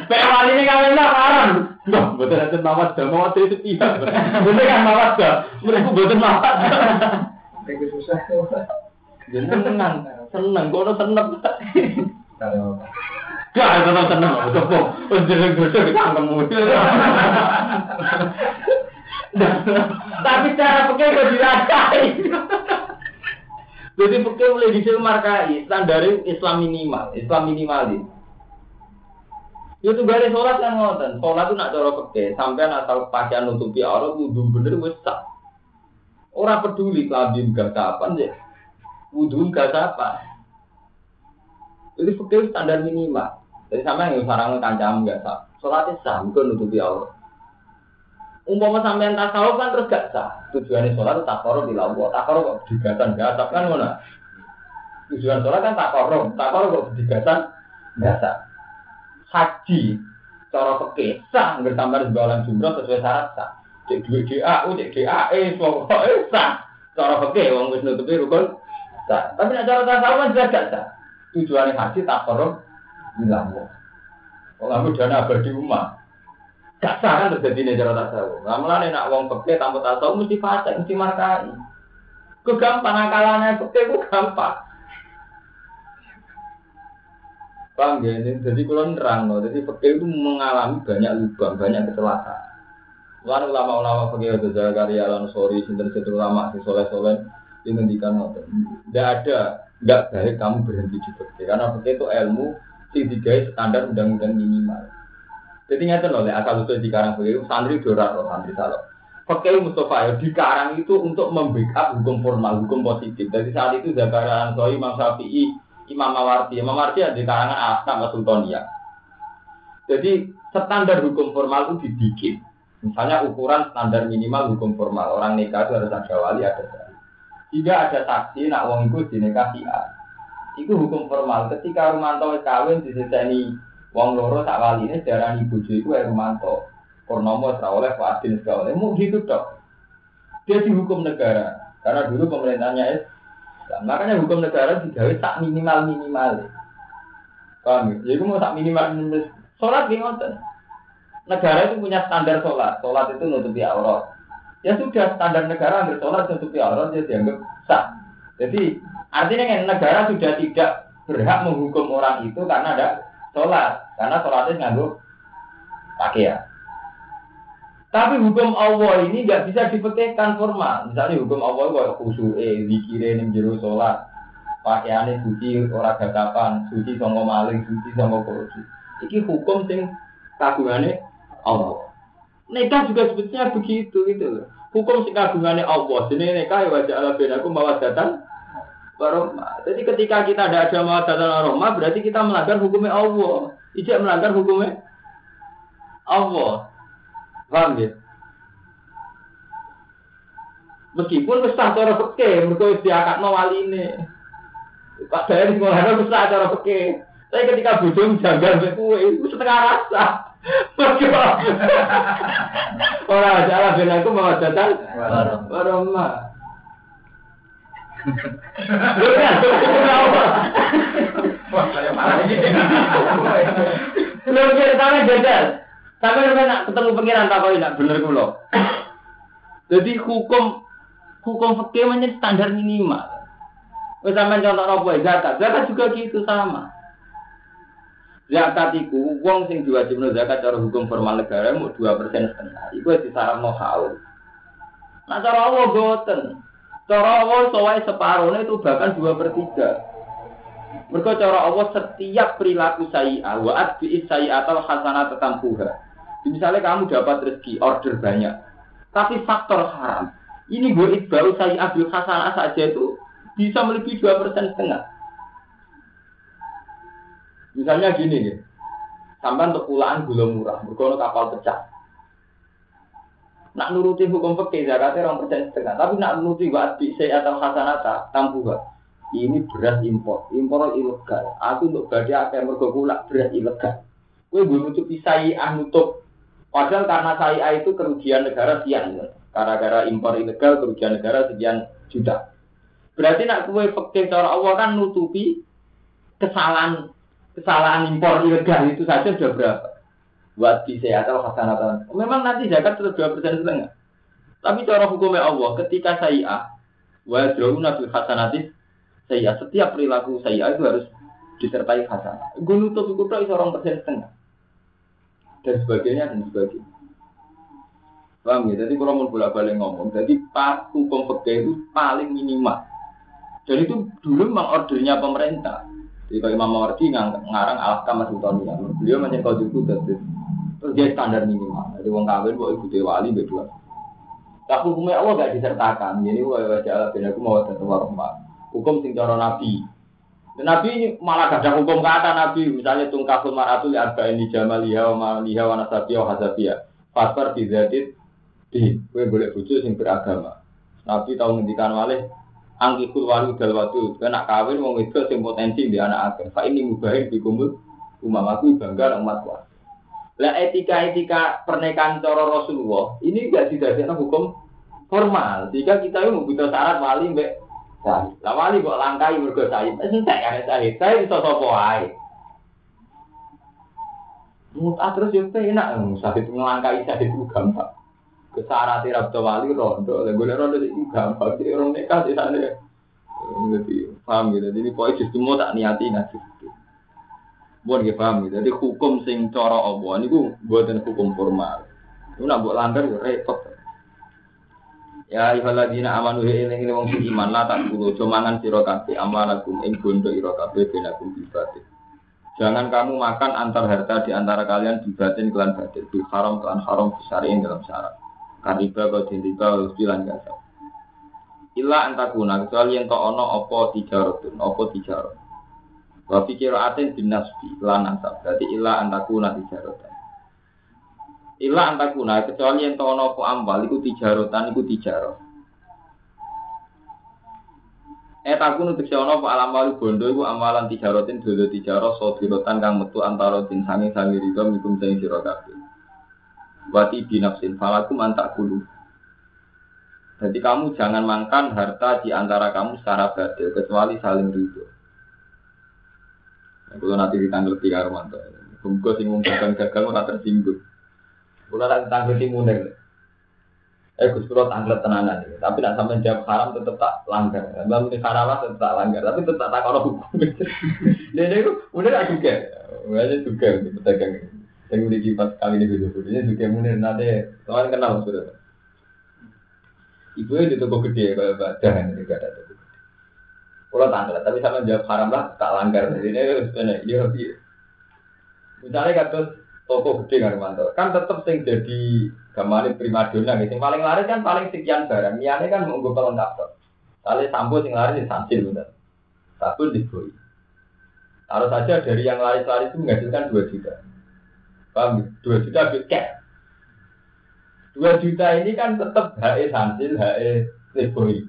Perawan ini kawin lah haram. Nah, betul nanti mawat dah, mawat itu tidak. Betul kan mawat dah. Mereka betul mawat. Kayak susah. Seneng, seneng, kono seneng. Kalau Gak, tetap seneng. Sepuh, jelek-jelek ketangkemu. Tapi cara pakai kok dirakai. Jadi pakai mulai dicil markai, standar Islam minimal, Islam minimalis. Itu gale sholat kan ngoten, sholat itu nak cara pakai, sampai asal pakaian nutupi aurat wudhu bener wis sah. Orang peduli kelabin gak kapan ya, wudhu gak apa. Jadi pakai standar minimal. Jadi sampai yang sarang kancam gak sah. Sholatnya sah, bukan nutupi aurat. Umpama sampean tasawuf kan terus gak sah. Tujuannya sholat takoro di lawa, takoro kok digatan gak sah kan mana? Tujuan sholat kan takoro, takoro kok digatan gak sah. Haji, cara peke sah, nggak tambah sebalan jumroh sesuai syarat sah. Cek duit DAU, cek DAE, pokoknya sah. Cara peke, wong wis nutupi rukun sah. Tapi nek cara tasawuf kan juga gak sah. Tujuannya haji takoro di lawa. Kalau kamu dana abadi umat, Gak sah kan terjadi nih cara tasawuf. Mulane nak wong peke tanpa tasawuf mesti fasik, mesti markai. Ku gampang akalannya peke ku gampang. Paham ya? Jadi kalau nerang loh, jadi peke itu mengalami banyak lubang, banyak kecelakaan. Lalu ulama-ulama peke itu Zakaria Lansori, sinter sinter ulama, si soleh soleh, ini. Tidak ada, tidak baik kamu berhenti di peke, karena peke itu ilmu sing digawe standar undang-undang minimal. Jadi nyata loh, asal usul di karang begitu, santri dorat loh, santri salah. Pakai Mustafa ya, di karang itu untuk membackup hukum formal, hukum positif. Jadi saat itu Zakaria Ansori, Imam Syafi'i, Imam Mawardi. Imam Mawardi ada di karangan Asnam Sultaniyah. Jadi standar hukum formal itu dibikin. Misalnya ukuran standar minimal hukum formal. Orang nikah itu harus ada wali, ada saksi. Jika ada saksi, nak wong itu dinikahi A. Itu hukum formal. Ketika Rumanto kawin diseseni wong loro tak wali ini darani bojo iku Rumanto. Purnomo ora oleh Fadil ora oleh. Mau gitu tok. Dia dihukum negara. Karena dulu pemerintahnya Islam. Makanya hukum negara digawe tak minimal minimal. Paham ya? Jadi mau tak minimal minimal. Sholat di ngoten. Negara itu punya standar sholat. Sholat itu nutupi aurat. Ya sudah standar negara ambil sholat nutupi aurat dia dianggap sah. Jadi artinya kan negara sudah tidak berhak menghukum orang itu karena ada sholat. Karena sholatnya nganggup pakaian. Tapi hukum Allah ini nggak bisa dipekehkan formal. Misalnya hukum Allah kayak khusyuk, eh, zikire jero sholat, pakaiannya suci, ora gagapan, suci songo maling, suci songo korupsi. Iki hukum sing kagungannya Allah. Nikah juga sebetulnya begitu gitu. Hukum sing kagungannya Allah. Jadi nikah ya wajah Allah benaku mawadatan warahmah. Jadi ketika kita tidak ada mawadatan warahmah, berarti kita melanggar hukumnya Allah. Tidak melanggar hukumnya Allah. Paham ya? Meskipun sah cara peke, mergo wis diakakno waline. Pak di sekolah sah cara peke. Tapi ketika bojo janggal mek kowe iku setengah rasa. [LAUGHS] Mergo [LAUGHS] ora salah ben aku mau datang warahmah. Wah, saya nak ketemu pengiran tak bener kulo. Jadi hukum hukum fikih standar minimal. Wes sampean contoh apa zakat? Zakat juga gitu sama. Zakat iku wong sing diwajibno zakat cara hukum formal negara mau dua persen setengah. Iku disaranno haul. Nah cara Allah boten. Cara Allah soai separuhnya itu bahkan dua per tiga. Mereka cara Allah setiap perilaku sayi'ah wa adbi'is sayi'atal hasanah tetampuha. Misalnya kamu dapat rezeki, order banyak. Tapi faktor haram. Ini gue itbau sayi'ah bil hasanah saja itu bisa melebihi dua persen setengah. Misalnya gini ya, sampai untuk pulaan gula murah, berkono kapal pecah. Nak nuruti hukum fikih zakatnya orang persen setengah, tapi nak nuruti buat bisa atau hasanata tambuh ini beras impor, impor ilegal. Aku untuk badai akan mergo kulak beras ilegal. Gue belum nutup saya nutup. Padahal karena saya itu kerugian negara sekian. Gara-gara impor ilegal kerugian negara sekian juta. Berarti nak kue fakir cara Allah kan nutupi kesalahan kesalahan impor ilegal itu saja sudah berapa? Buat di atau hasanatan. Memang nanti zakat tetap dua persen setengah. Tapi cara hukumnya Allah ketika saya wa nabi hasanati saya setiap perilaku saya itu harus disertai hasanah. Gue nutup itu seorang persen setengah dan sebagainya dan sebagainya. Paham ya? Jadi kalau mau bolak balik ngomong, jadi pas hukum fikih itu paling minimal. Dan itu dulu memang ordernya pemerintah. Jadi kalau Imam Mawardi ngarang alah kamar sultania, beliau menyekau itu dia standar minimal. Jadi uang kawin buat ibu wali berdua. Tapi hukumnya Allah gak disertakan. Jadi wajah bin aku mau datang warahmat. Hukum sing cara Nabi. Dan Nabi malah gak ada hukum kata Nabi. Misalnya tungkaful maratul arba ini jamaliha wa maliha wa nasabiya wa hazabiya. Fasfar bizatit di. Gue boleh bujuk sing beragama. Nabi tahu ngendikan malih angkikul walu dal watu. Kena kawin wong itu sing potensi di anak akan. Fa ini mubahin di kumul umam aku bangga umat kuat. Lah etika-etika pernikahan cara Rasulullah ini gak didadekno hukum formal. Jika kita mau butuh syarat wali mbek Sahid. Lah wali kok langkai mergo. Wis entek kan sahid. Sahid iso sapa wae. Mutah terus yo enak sahid ngelangkai sahid itu gampang. Kesarate rabda wali rondo, lha golek rondo iki gampang. Jadi orang nikah di sana. Jadi paham gitu. Jadi pokoke justru mau tak niati ngaji. Buat ya paham gitu. Jadi hukum sing cara Allah niku buatan hukum formal. Itu nak buat langgar repot. Ya ayyuhalladzina amanu ya eling wong iman la tak kulo jomangan sira kabeh amalakum ing bondo ira kabeh benakum. Jangan kamu makan antar harta di antara kalian di batin kelan batin, di haram kelan haram ing dalam syarat. Kariba kau dintiba bilan gasa. Illa antakuna kecuali yang tak ono opo tijarotun, opo tijarot. Wa fikir aten bin nasbi lan ansab. Berarti illa antakuna tijarotun. Ila antakuna kecuali yang tahu nopo ambal iku tijarotan iku tijaro. Eh takun untuk siapa nopo alam walu bondo iku amalan tijarotin dulu tijaro sodirotan kang metu antara din sangi sangi rito mikum sangi siro kabeh. Wati binafsin falakum antak kulu. Jadi kamu jangan makan harta di antara kamu secara badil kecuali saling ridho. Kalau nanti ditanggal tiga romanto, Bungkus sing gagal gagal ora tersinggung. Kalau tak tanggung munir. Eh Gus Kulo tanglet tenanan ini. Tapi nak sampai jawab haram tetap tak langgar. Bang ini haram tetap tak langgar. Tapi tetap tak kalau hukum. [LAUGHS] Jadi itu munir aku juga. Wajah juga pedagang. Saya udah kipas kali ini video videonya juga munir nanti. Teman kenal sudah. Ibu di toko gede badan ini gak ada toko. Kalau tanglet. Tapi sama jawab haram lah tak langgar. Jadi ini iya iya. Misalnya kata toko gede kan kan tetap sing jadi gamane primadona gitu paling laris kan paling sekian barang. Ini kan mau gue pelengkap tuh kali sampo sing laris di santil bener. Sabun di boy harus saja dari yang laris-laris itu menghasilkan 2 juta. Paham 2 juta cash. 2 juta ini kan tetap HE santil HE boy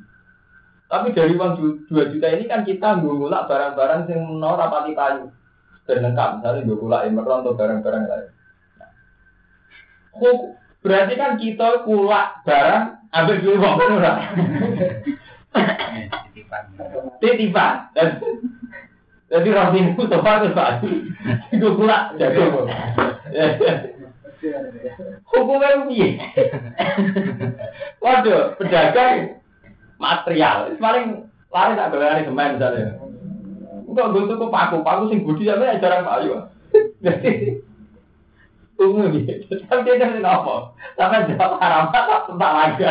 tapi dari uang 2 juta ini kan kita ngulak barang-barang yang menor rapati payu berlengkap misalnya gue kulak emeron atau barang-barang lain. Nah, berarti kan kita kulak barang ambil dulu uang kan orang. Titipan. Jadi roti itu sopan itu pak. Gue kulak jago. Hukumnya piye? Waduh, pedagang material paling lari tak berani semen misalnya. Enggak gue tuh paku, paku sing budi sampe jarang payu. Jadi umum gitu. Tapi dia jadi apa? Sampai jawab haram tak tak lagi.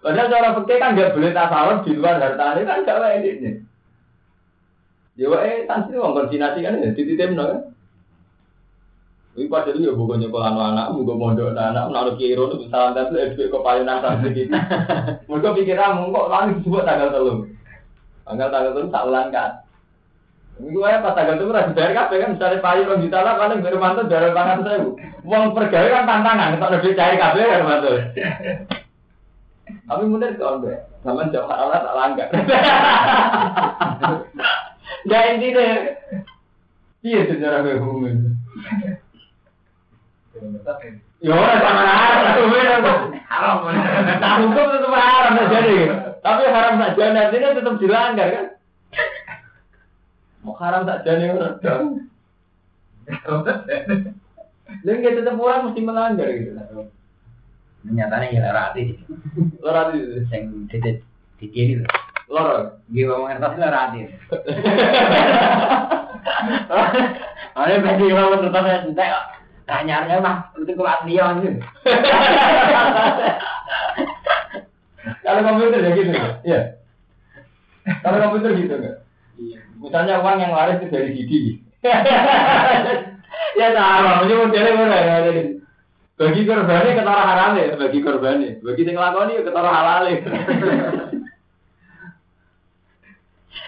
Padahal cara fikih kan nggak boleh tasawuf di luar harta ini kan gak wae ini. Ya wae tansi wong koordinasi kan ya titip no kan. Iku padahal ya bukan nyekolah anak, bukan mondok anak, menaruh kiro itu tapi eh duit kepayonan sampai [LAUGHS] gitu. Mereka pikiran kok lagi disebut tanggal telur. Tanggal tanggal telur tak ulang kan. Iku aja pas tanggal telur harus bayar kafe kan misalnya payu orang juta lah paling baru mantu dari pangan saya. Uang pergawe kan tantangan, kalau lebih cair kafe kan mantu. Tapi bener kok enggak. Zaman jam Allah tak langgar. [LAUGHS] Ya intinya, iya sejarah kehukuman. Ya ora sama haram, haram. Nah hukum tetap haram jadi. Tapi haram tak jadi artinya tetap dilanggar kan. Mau haram tak jadi orang. Dan tetap orang mesti melanggar gitu. Nyatanya ya lara hati. Lora itu, Yang titik kiri tuh. lora. Gue lara hati. Ada bagi ya kok. Tanyanya mah itu kuat dia gitu. Kalau komputer ya gitu nggak? Iya. Kalau komputer gitu nggak? Iya. Misalnya uang yang laris itu dari Didi. [LAUGHS] ya sama, mesti modelnya mana ya. Bagi korbannya ketara haram ya, bagi korbannya. Bagi yang ngelakoni ya ketara halal ya. [LAUGHS]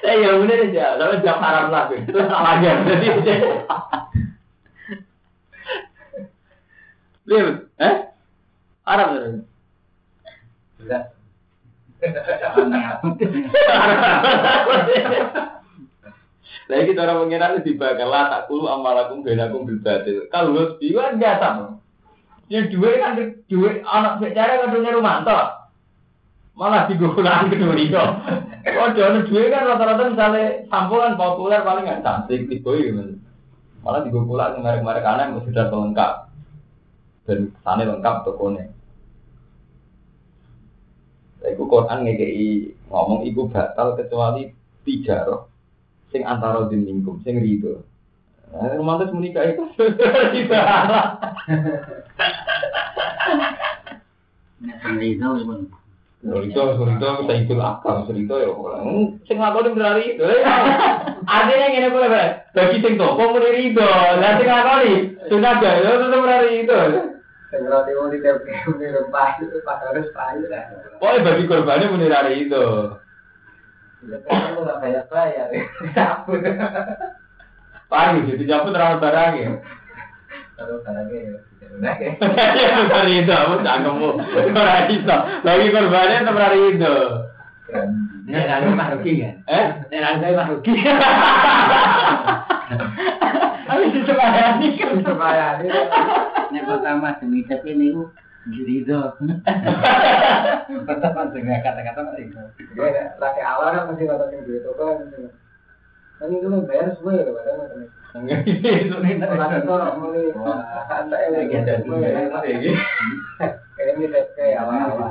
Eh ya bener aja, tapi jam haram lah, terus salah aja. Jadi, [LAUGHS] lihat, eh? Terus. Enggak. Lagi kita orang mengira lebih bakal lah tak kulu amalakum benakum bil batil. Kalau lu biwa enggak sama. Ya dua kan dua anak bicara kan dunia rumah toh. Malah digunakan kedua itu. Oh jangan dua kan rata-rata misalnya sampulan populer paling nggak cantik tipe gitu. Malah merek-merek aneh yang sudah lengkap dan sana lengkap tokonya. Iku Quran ngekei ngomong iku batal kecuali tiga roh sing antara din minkum sing rido. Nah, romantis menikah itu tidak itu pun. Cerita, cerita, kita itu akal, cerita ya orang. Sing lakoni berari itu. Artinya ngene boleh boleh. Bagi sing toko muni rido, lah sing lakoni sudah ada, ya tetep berari itu. Rumah itu harus payu lah. Pokoknya bagi korbannya muni rari itu. Kan lu nggak bayar bayar. Cabut. Payu, jadi terlalu barang ya. Kalau barangnya ya [LAUGHS] ya. Berari itu, aku cangkemmu. Berari itu. Bagi korbannya tetep berari itu. Ini lalu kan? Eh? Ini lalu. [LAUGHS] [LAUGHS] Habis disemayani kan. Ini [LAUGHS] pertama demi [LAUGHS] [LAUGHS] tapi ini ku jurido. Pertama dengan kata-kata masih. Ya, laki awal kan masih kata yang jurido kan. Kan itu bayar semua ya padahal kan. Itu nih. Itu orang mulai santai lagi ada Kayak ini kayak awal-awal.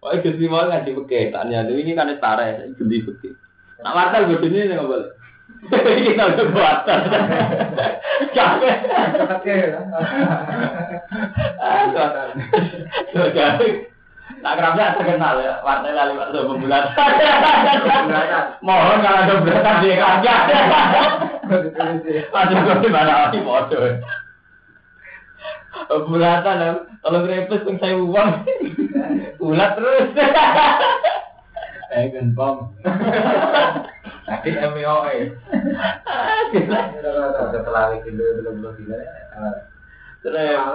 Wah, Gusti mau ngaji beke, tanya ini kan setara, gede beke. Nak wartel gue sini nggak boleh. Kita udah wartel. Capek. Jadi, tak kerasa terkenal ya, wartel lali waktu pembulan. Mohon kalau ada beratan dia kagak. Ada gue di mana lagi bodoh. Bulatan, kalau grepes pun saya uang, ulat terus. Eh, gempom. Tadi MIOE. Udah pelari dulu belum belum gila. Terus.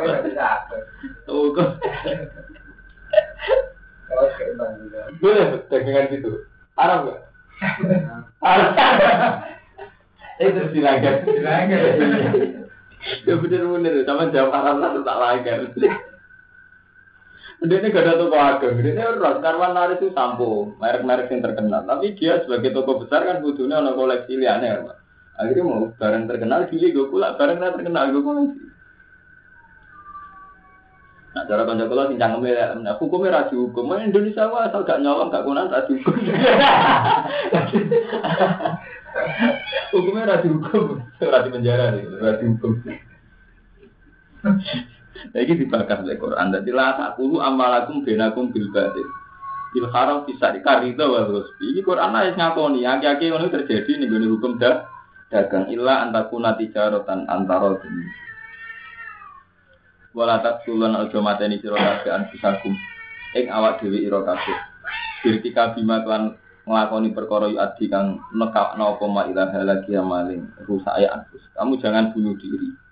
Boleh dagangan gitu. Haram nggak? Haram. Itu silakan. Silakan. Ya bener-bener, sama jam haram lah tak langgar. Dia ini gak ada toko ageng, dia ini orang karwan laris itu sampo, merek-merek yang terkenal. Tapi dia sebagai toko besar kan butuhnya ada koleksi liane, Pak. Akhirnya mau barang terkenal, gili gue pula barang terkenal gue koleksi. Nah, cara kanca kula sing cangkeme nah, hukumnya ra dihukum. Indonesia wae asal gak nyolong gak kunan ra dihukum. [LAUGHS] hukumnya ra dihukum, ra di penjara nih, ra dihukum. Nah, ini dibakar oleh Quran. Jadi la takulu amalakum benakum bil batil. Bil haram bisa dikarito wa terus. Ini Quran ayat ngakoni, aki-aki ngono terjadi nih gone hukum dah dagang illa antakuna tijaratan antara demi. Wala takulun aja mateni sira kabeh anfusakum ing awak dhewe ira kabeh. Birtika bima kan nglakoni perkara yu adi kang nekapno apa ma ilaha lagi maling rusak ya. Kamu jangan bunuh diri.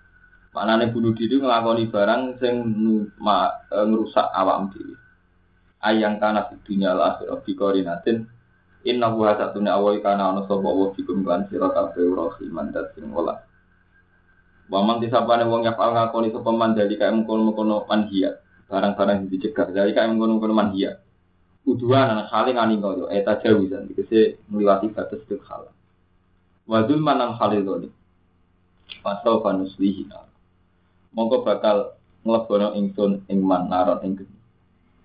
Maknane bunuh diri nglakoni barang sing e, ngerusak awakmu dhewe. Ayang kana dunya al akhirah bi qorinatin Inna wa satune awai kana ana sapa wa bikum kan sira kabeh dat sing welas. Waman disapane wong ya pal ngakoni sapa man dari kae mengkono-mengkono manhia. Barang-barang yang dicegah dari kae mengkono-mengkono manhia. Uduan anak saling aningo yo eta jawizan dikese ngliwati batas tuk hal. Wa dzulman al khalidoni. Pasau panuslihi. Mongko bakal nglebono ingsun ing man naron ing geni.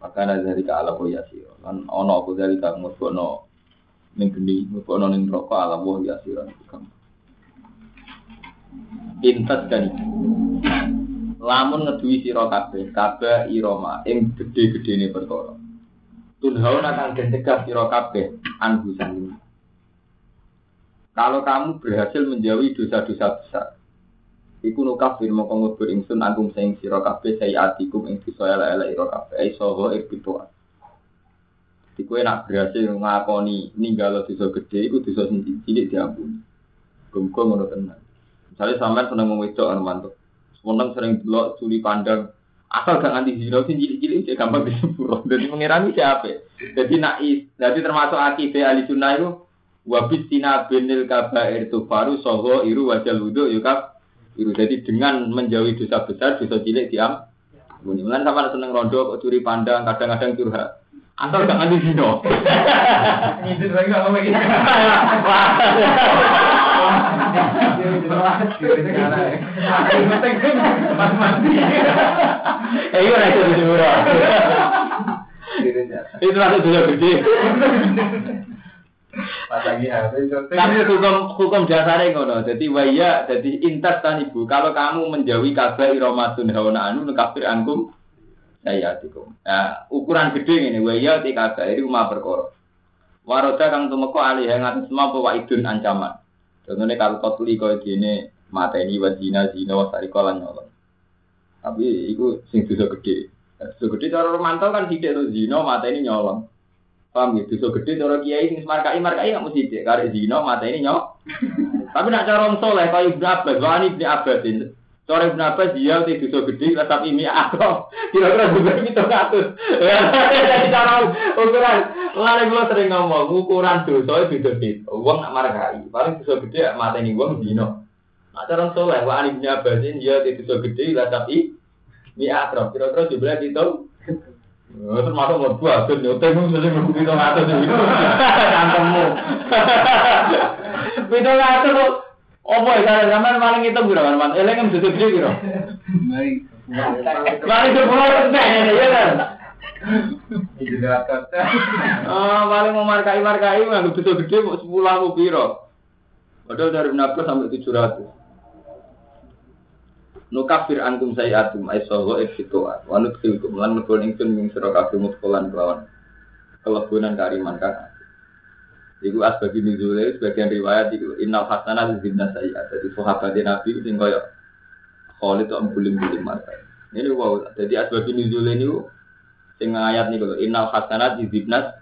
Makanya dari ka ala ya sira. Lan ana apa dari ka nglebono ning geni mlebu ning neraka ala wa yasiran ikam. Intas dan lamun ngeduwi sira kabeh kabeh irama ing gedhe-gedhene perkara. Tunhaun akan den cegah sira kabeh sanging. Kalau kamu berhasil menjauhi dosa-dosa besar, iku nukafir mongko ngubur ingsun anggung sing sira kabeh sayiatikum ing dosa elek-elek ira kabeh ai saha irbituan. Jadi kowe nak berhasil ngakoni ninggalo dosa gede, iku dosa cilik diampuni. Muga ngono tenan. Misalnya sampean seneng wong wedok kan mantuk. Seneng sering delok curi pandang. Asal gak nganti zina sing cilik-cilik cek gampang disepuro. Jadi pengirani siapa? Jadi nak is, jadi termasuk akidah ahli sunnah itu wabit tina binil kabair itu baru soho iru wajal wudu yukab iru. Jadi dengan menjauhi dosa besar, dosa cilik diam. Mulai sama seneng rondo, kok curi pandang, kadang-kadang curhat. Asal gak nganti zina. Ngidit lagi nggak ngomong gitu. Eh, iya itu disepuro. Itu masuk dosa gede. Tapi hukum hukum dasarnya ngono. Jadi waya, jadi intas tan ibu. Kalau kamu menjauhi kabar iromatun hawana anu kafir angkum saya atikum. Nah, ukuran gede ini waya ti kabar ini umah perkara. Waroda kang tumeka alih yang atas semua bahwa idun ancaman. Contohnya kalau kau tuli kau gini mata ini wajina zina wasari kolan nyolong. Tapi itu sing dosa gede. Dosa gede cara romantau kan tidak tuh zina mata ini nyolong. Paham ya? Dosa gede cara kiai sing markai markai nggak mesti dek. Karena zina mata ini nyok. Tapi nak cara orang soleh kayak Ibnu Abbas, wah ini Ibnu Abbas. Cara Ibnu Abbas dia di dosa gede, tapi ini aku. Kira-kira juga kita ngatur. Jadi cara ukuran, lalu gue sering ngomong ukuran dosa itu beda. Uang nak markai, paling dosa gede mata ini uang zina. Nah cara wah ini Ibnu Abbas dia di dosa gede, tapi ini akrab. Kira-kira juga itu. termasuk lo gua hadir nyoteh mung sing mung itu kantongmu video ngatur lo opo ya sare sampean maling itu gua kan eling mung sedhi piro kira mari ke pulau teh ya kan Ah, paling mau markai-markai, nganggup betul-betul, mau sepuluh aku piro. Padahal dari 600 sampai 700. Nukafir antum sayatum ay soho eksitoat wanut silkum lan nebon ingsun ing sira kabeh mutkolan kelawan. Kelebunan kariman kan Iku asbabi nuzule sebagian riwayat itu innal hasanah zibna sayyat jadi sahabat Nabi sing kaya Khalid tuh ambulim bulim mata ini wow jadi asbabi nuzule ini sing ayat nih kalau innal hasanah zibna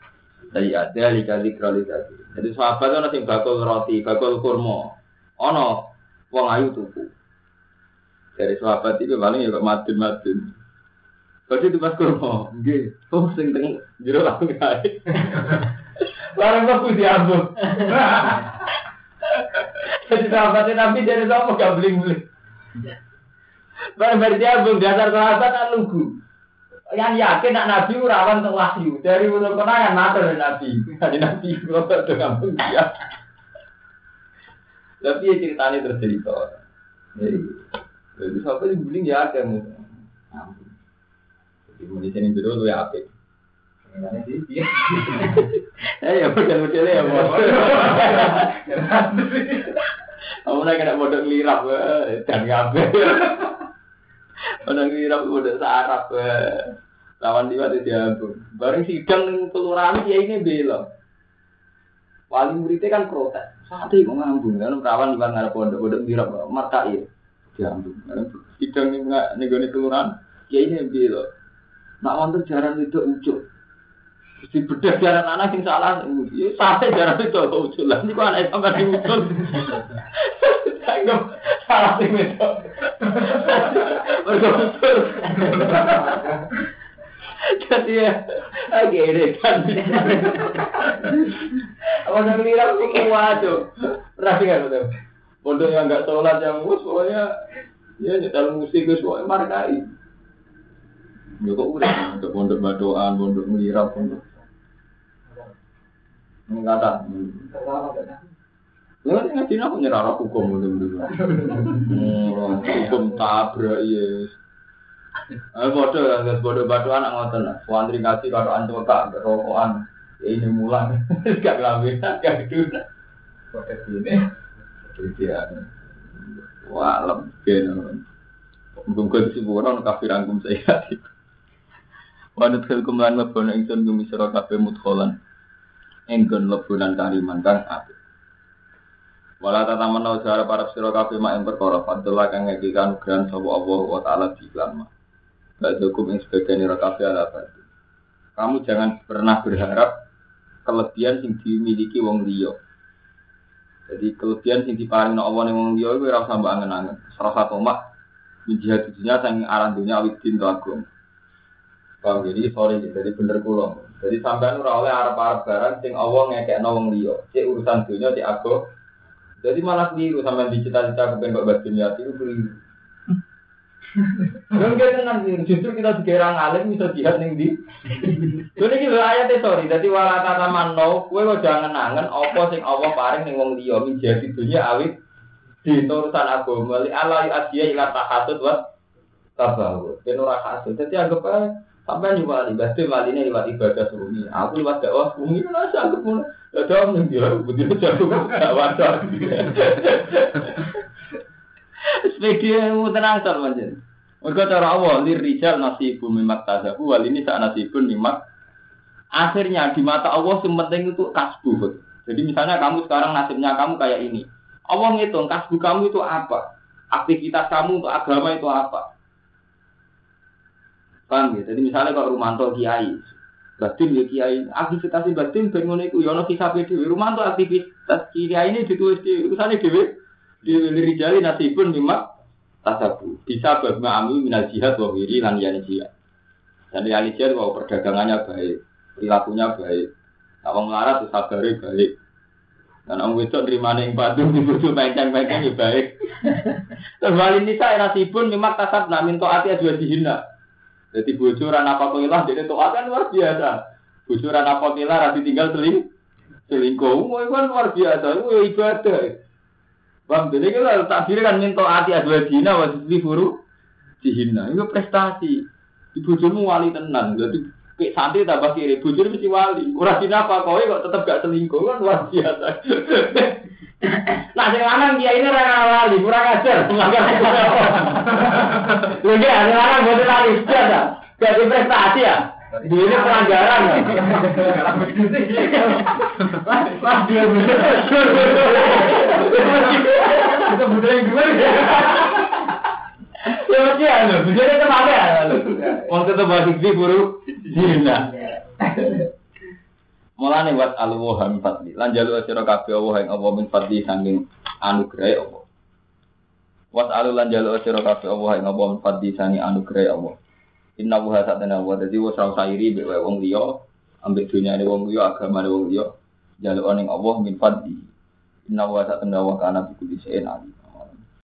sayyat dari kali kali jadi sahabat itu sing bakul roti bakul kurma. Ono wong ayu tuku dari sahabat itu paling ya kok madun madun. Berarti itu pas kurma, nggih. Oh sing teng jero langsung kae. Barang kok diambung. Jadi sahabatnya Nabi dari sama gak beli beli. Barang dari diambung dasar sahabat kan lugu. Yang yakin nak Nabi rawan untuk wahyu dari mulut kenangan mater Nabi. Dari Nabi kalau tuh ngambung dia. Tapi ya ceritanya terjadi Jadi jadi sampai di guling ya ada mu. Jadi mau di sini dulu tuh ya apa? Eh ya model-modelnya ya bos. [LAUGHS] Kamu nak kena model lirap dan ngabe. [LAUGHS] Model lirap model sarap. Lawan dia di diambung. Bareng sidang kelurahan dia ini belok. Wali muridnya kan protes. Sate kok ngambung kan perawan di ngarep pondok-pondok dirap markai. Diambung. Sidang ning ning gone kelurahan. Ya ini piye lho. Nak wonten jaran itu ucul. Di bedah jaran anak sing salah, ya sate jaran itu kok ucul. Lah niku anak sampean sing ucul. Anggap salah sing itu. Ucul. Jadi ya, akhirnya kan. Apa yang ngira aku kuat tuh. Dengar betul. Pondok yang nggak sholat yang mus, pokoknya ya nyetel musik itu pokoknya markai. Ya kok udah untuk pondok badoan, pondok melirap, pondok. Mengata. Ya ngaji aku nyerah hukum dulu. Hukum tabrak yes. Eh bodoh ya, guys bodoh batu anak ngoten lah. Wandri kasih karo antuk tak rokokan. Ya ini mulang. [LAUGHS] Gak kelambin, gak gitu. Kode gini. Ya. Wah. Mungkin di sebuah orang kafir angkum saya. Wanut hilkum lan lebon ingsun gumi sira kabeh mudkholan. Enggon lebonan kariman kang apik. Wala tata menau jara para sira kabeh mak ing perkara fadlah kang ngekikan gran sapa Allah wa taala di iklan Gak cukup yang sebagian kabeh ala. Kamu jangan pernah berharap kelebihan yang dimiliki wong liya. Jadi kelebihan yang diparing Allah ning wong liya iku ora usah mbok angen-angen. Salah satu mak menjihad dunia sang aran dunia awit din agung. Paham jadi sorry jadi bener kula. Jadi sampean ora oleh arep-arep barang sing Allah ngekekno wong liya. Cek urusan dunia cek ago. Jadi malah keliru sampean dicita-cita kepen bagi niat itu. Dan kita nanti justru kita dikira ngalim bisa jihad ning di. Jadi kita ayatnya sorry. Jadi wala kata mano, kue kok jangan nangen apa sing Allah paring ning wong liya menjadi dunia awit di urusan agama. Li ala asia ila tahasud wa tabahu. Ben ora hasud. Jadi anggap aja sampai juga wali, berarti wali ini lewat ibadah sunyi. Aku lewat dakwah sunyi kan aja anggap pun. Ya dong ning dia begitu jago dakwah. Sepeda mu tenang sal manjen. Mereka cara Allah lir rijal nasibu mimak tazabu wal ini tak nasibun mimak. Akhirnya di mata Allah yang penting itu kasbu. Jadi misalnya kamu sekarang nasibnya kamu kayak ini. Allah ngitung kasbu kamu itu apa? Aktivitas kamu untuk agama itu apa? Paham ya? Jadi misalnya kalau Rumanto kiai, batin ya kiai, aktivitas batin bangun itu, yono kisah dewi. Rumanto aktivitas kiai ini ditulis di urusannya dewi. Di rijali nasibun mimak tasabu. Bisa bagaimana amil minal jihad wa wiri lan yani jihad. Dan yani jihad bahwa perdagangannya baik, perilakunya baik. Nah, orang melarat itu sabari baik. Dan orang wedok terima ning batu [LAUGHS] di bojo penceng-penceng ya baik. [LAUGHS] Terus wali nisa nasibun mimak tasab namin to'ati adwa dihina. Jadi bocoran apa kilah jadi to'at kan luar biasa. Bocoran apa kilah rasi tinggal seling selingkuh. Itu kan luar biasa. Itu ibadah. Bang, jadi kalau takdir kan minta hati adua dina wajib diburu dihina. Itu prestasi. Ibu jomu wali tenan. Jadi kayak santri tambah kiri. Bujur mesti wali. Kurang dina apa kau kok tetap gak selingkuh kan luar biasa. [LAUGHS] Nah, sing lanang dia ini ora wali, kurang ajar. [LAUGHS] Dia sing lanang boten wali sudah. Jadi prestasi ya. Ini pelanggaran ya. Wah, dia Itu budaya yang gimana ya? Mesti ya, lho. Budaya itu apa ya? Waktu itu balik di buru. Gila. Mulane wat alwa min fadli. Lan jalu sira kabeh Allah ing Allah min fadli saking anugerah Allah. Wat alu lan jalu sira kabeh Allah ing Allah min fadli saking anugerah Allah. Inna wa satana wa dadi wa sa sairi be wong liya ambek dunyane wong liya agamane wong liya jaluk ning Allah min fadli. Inna wa satana wa kana bi kulli alim.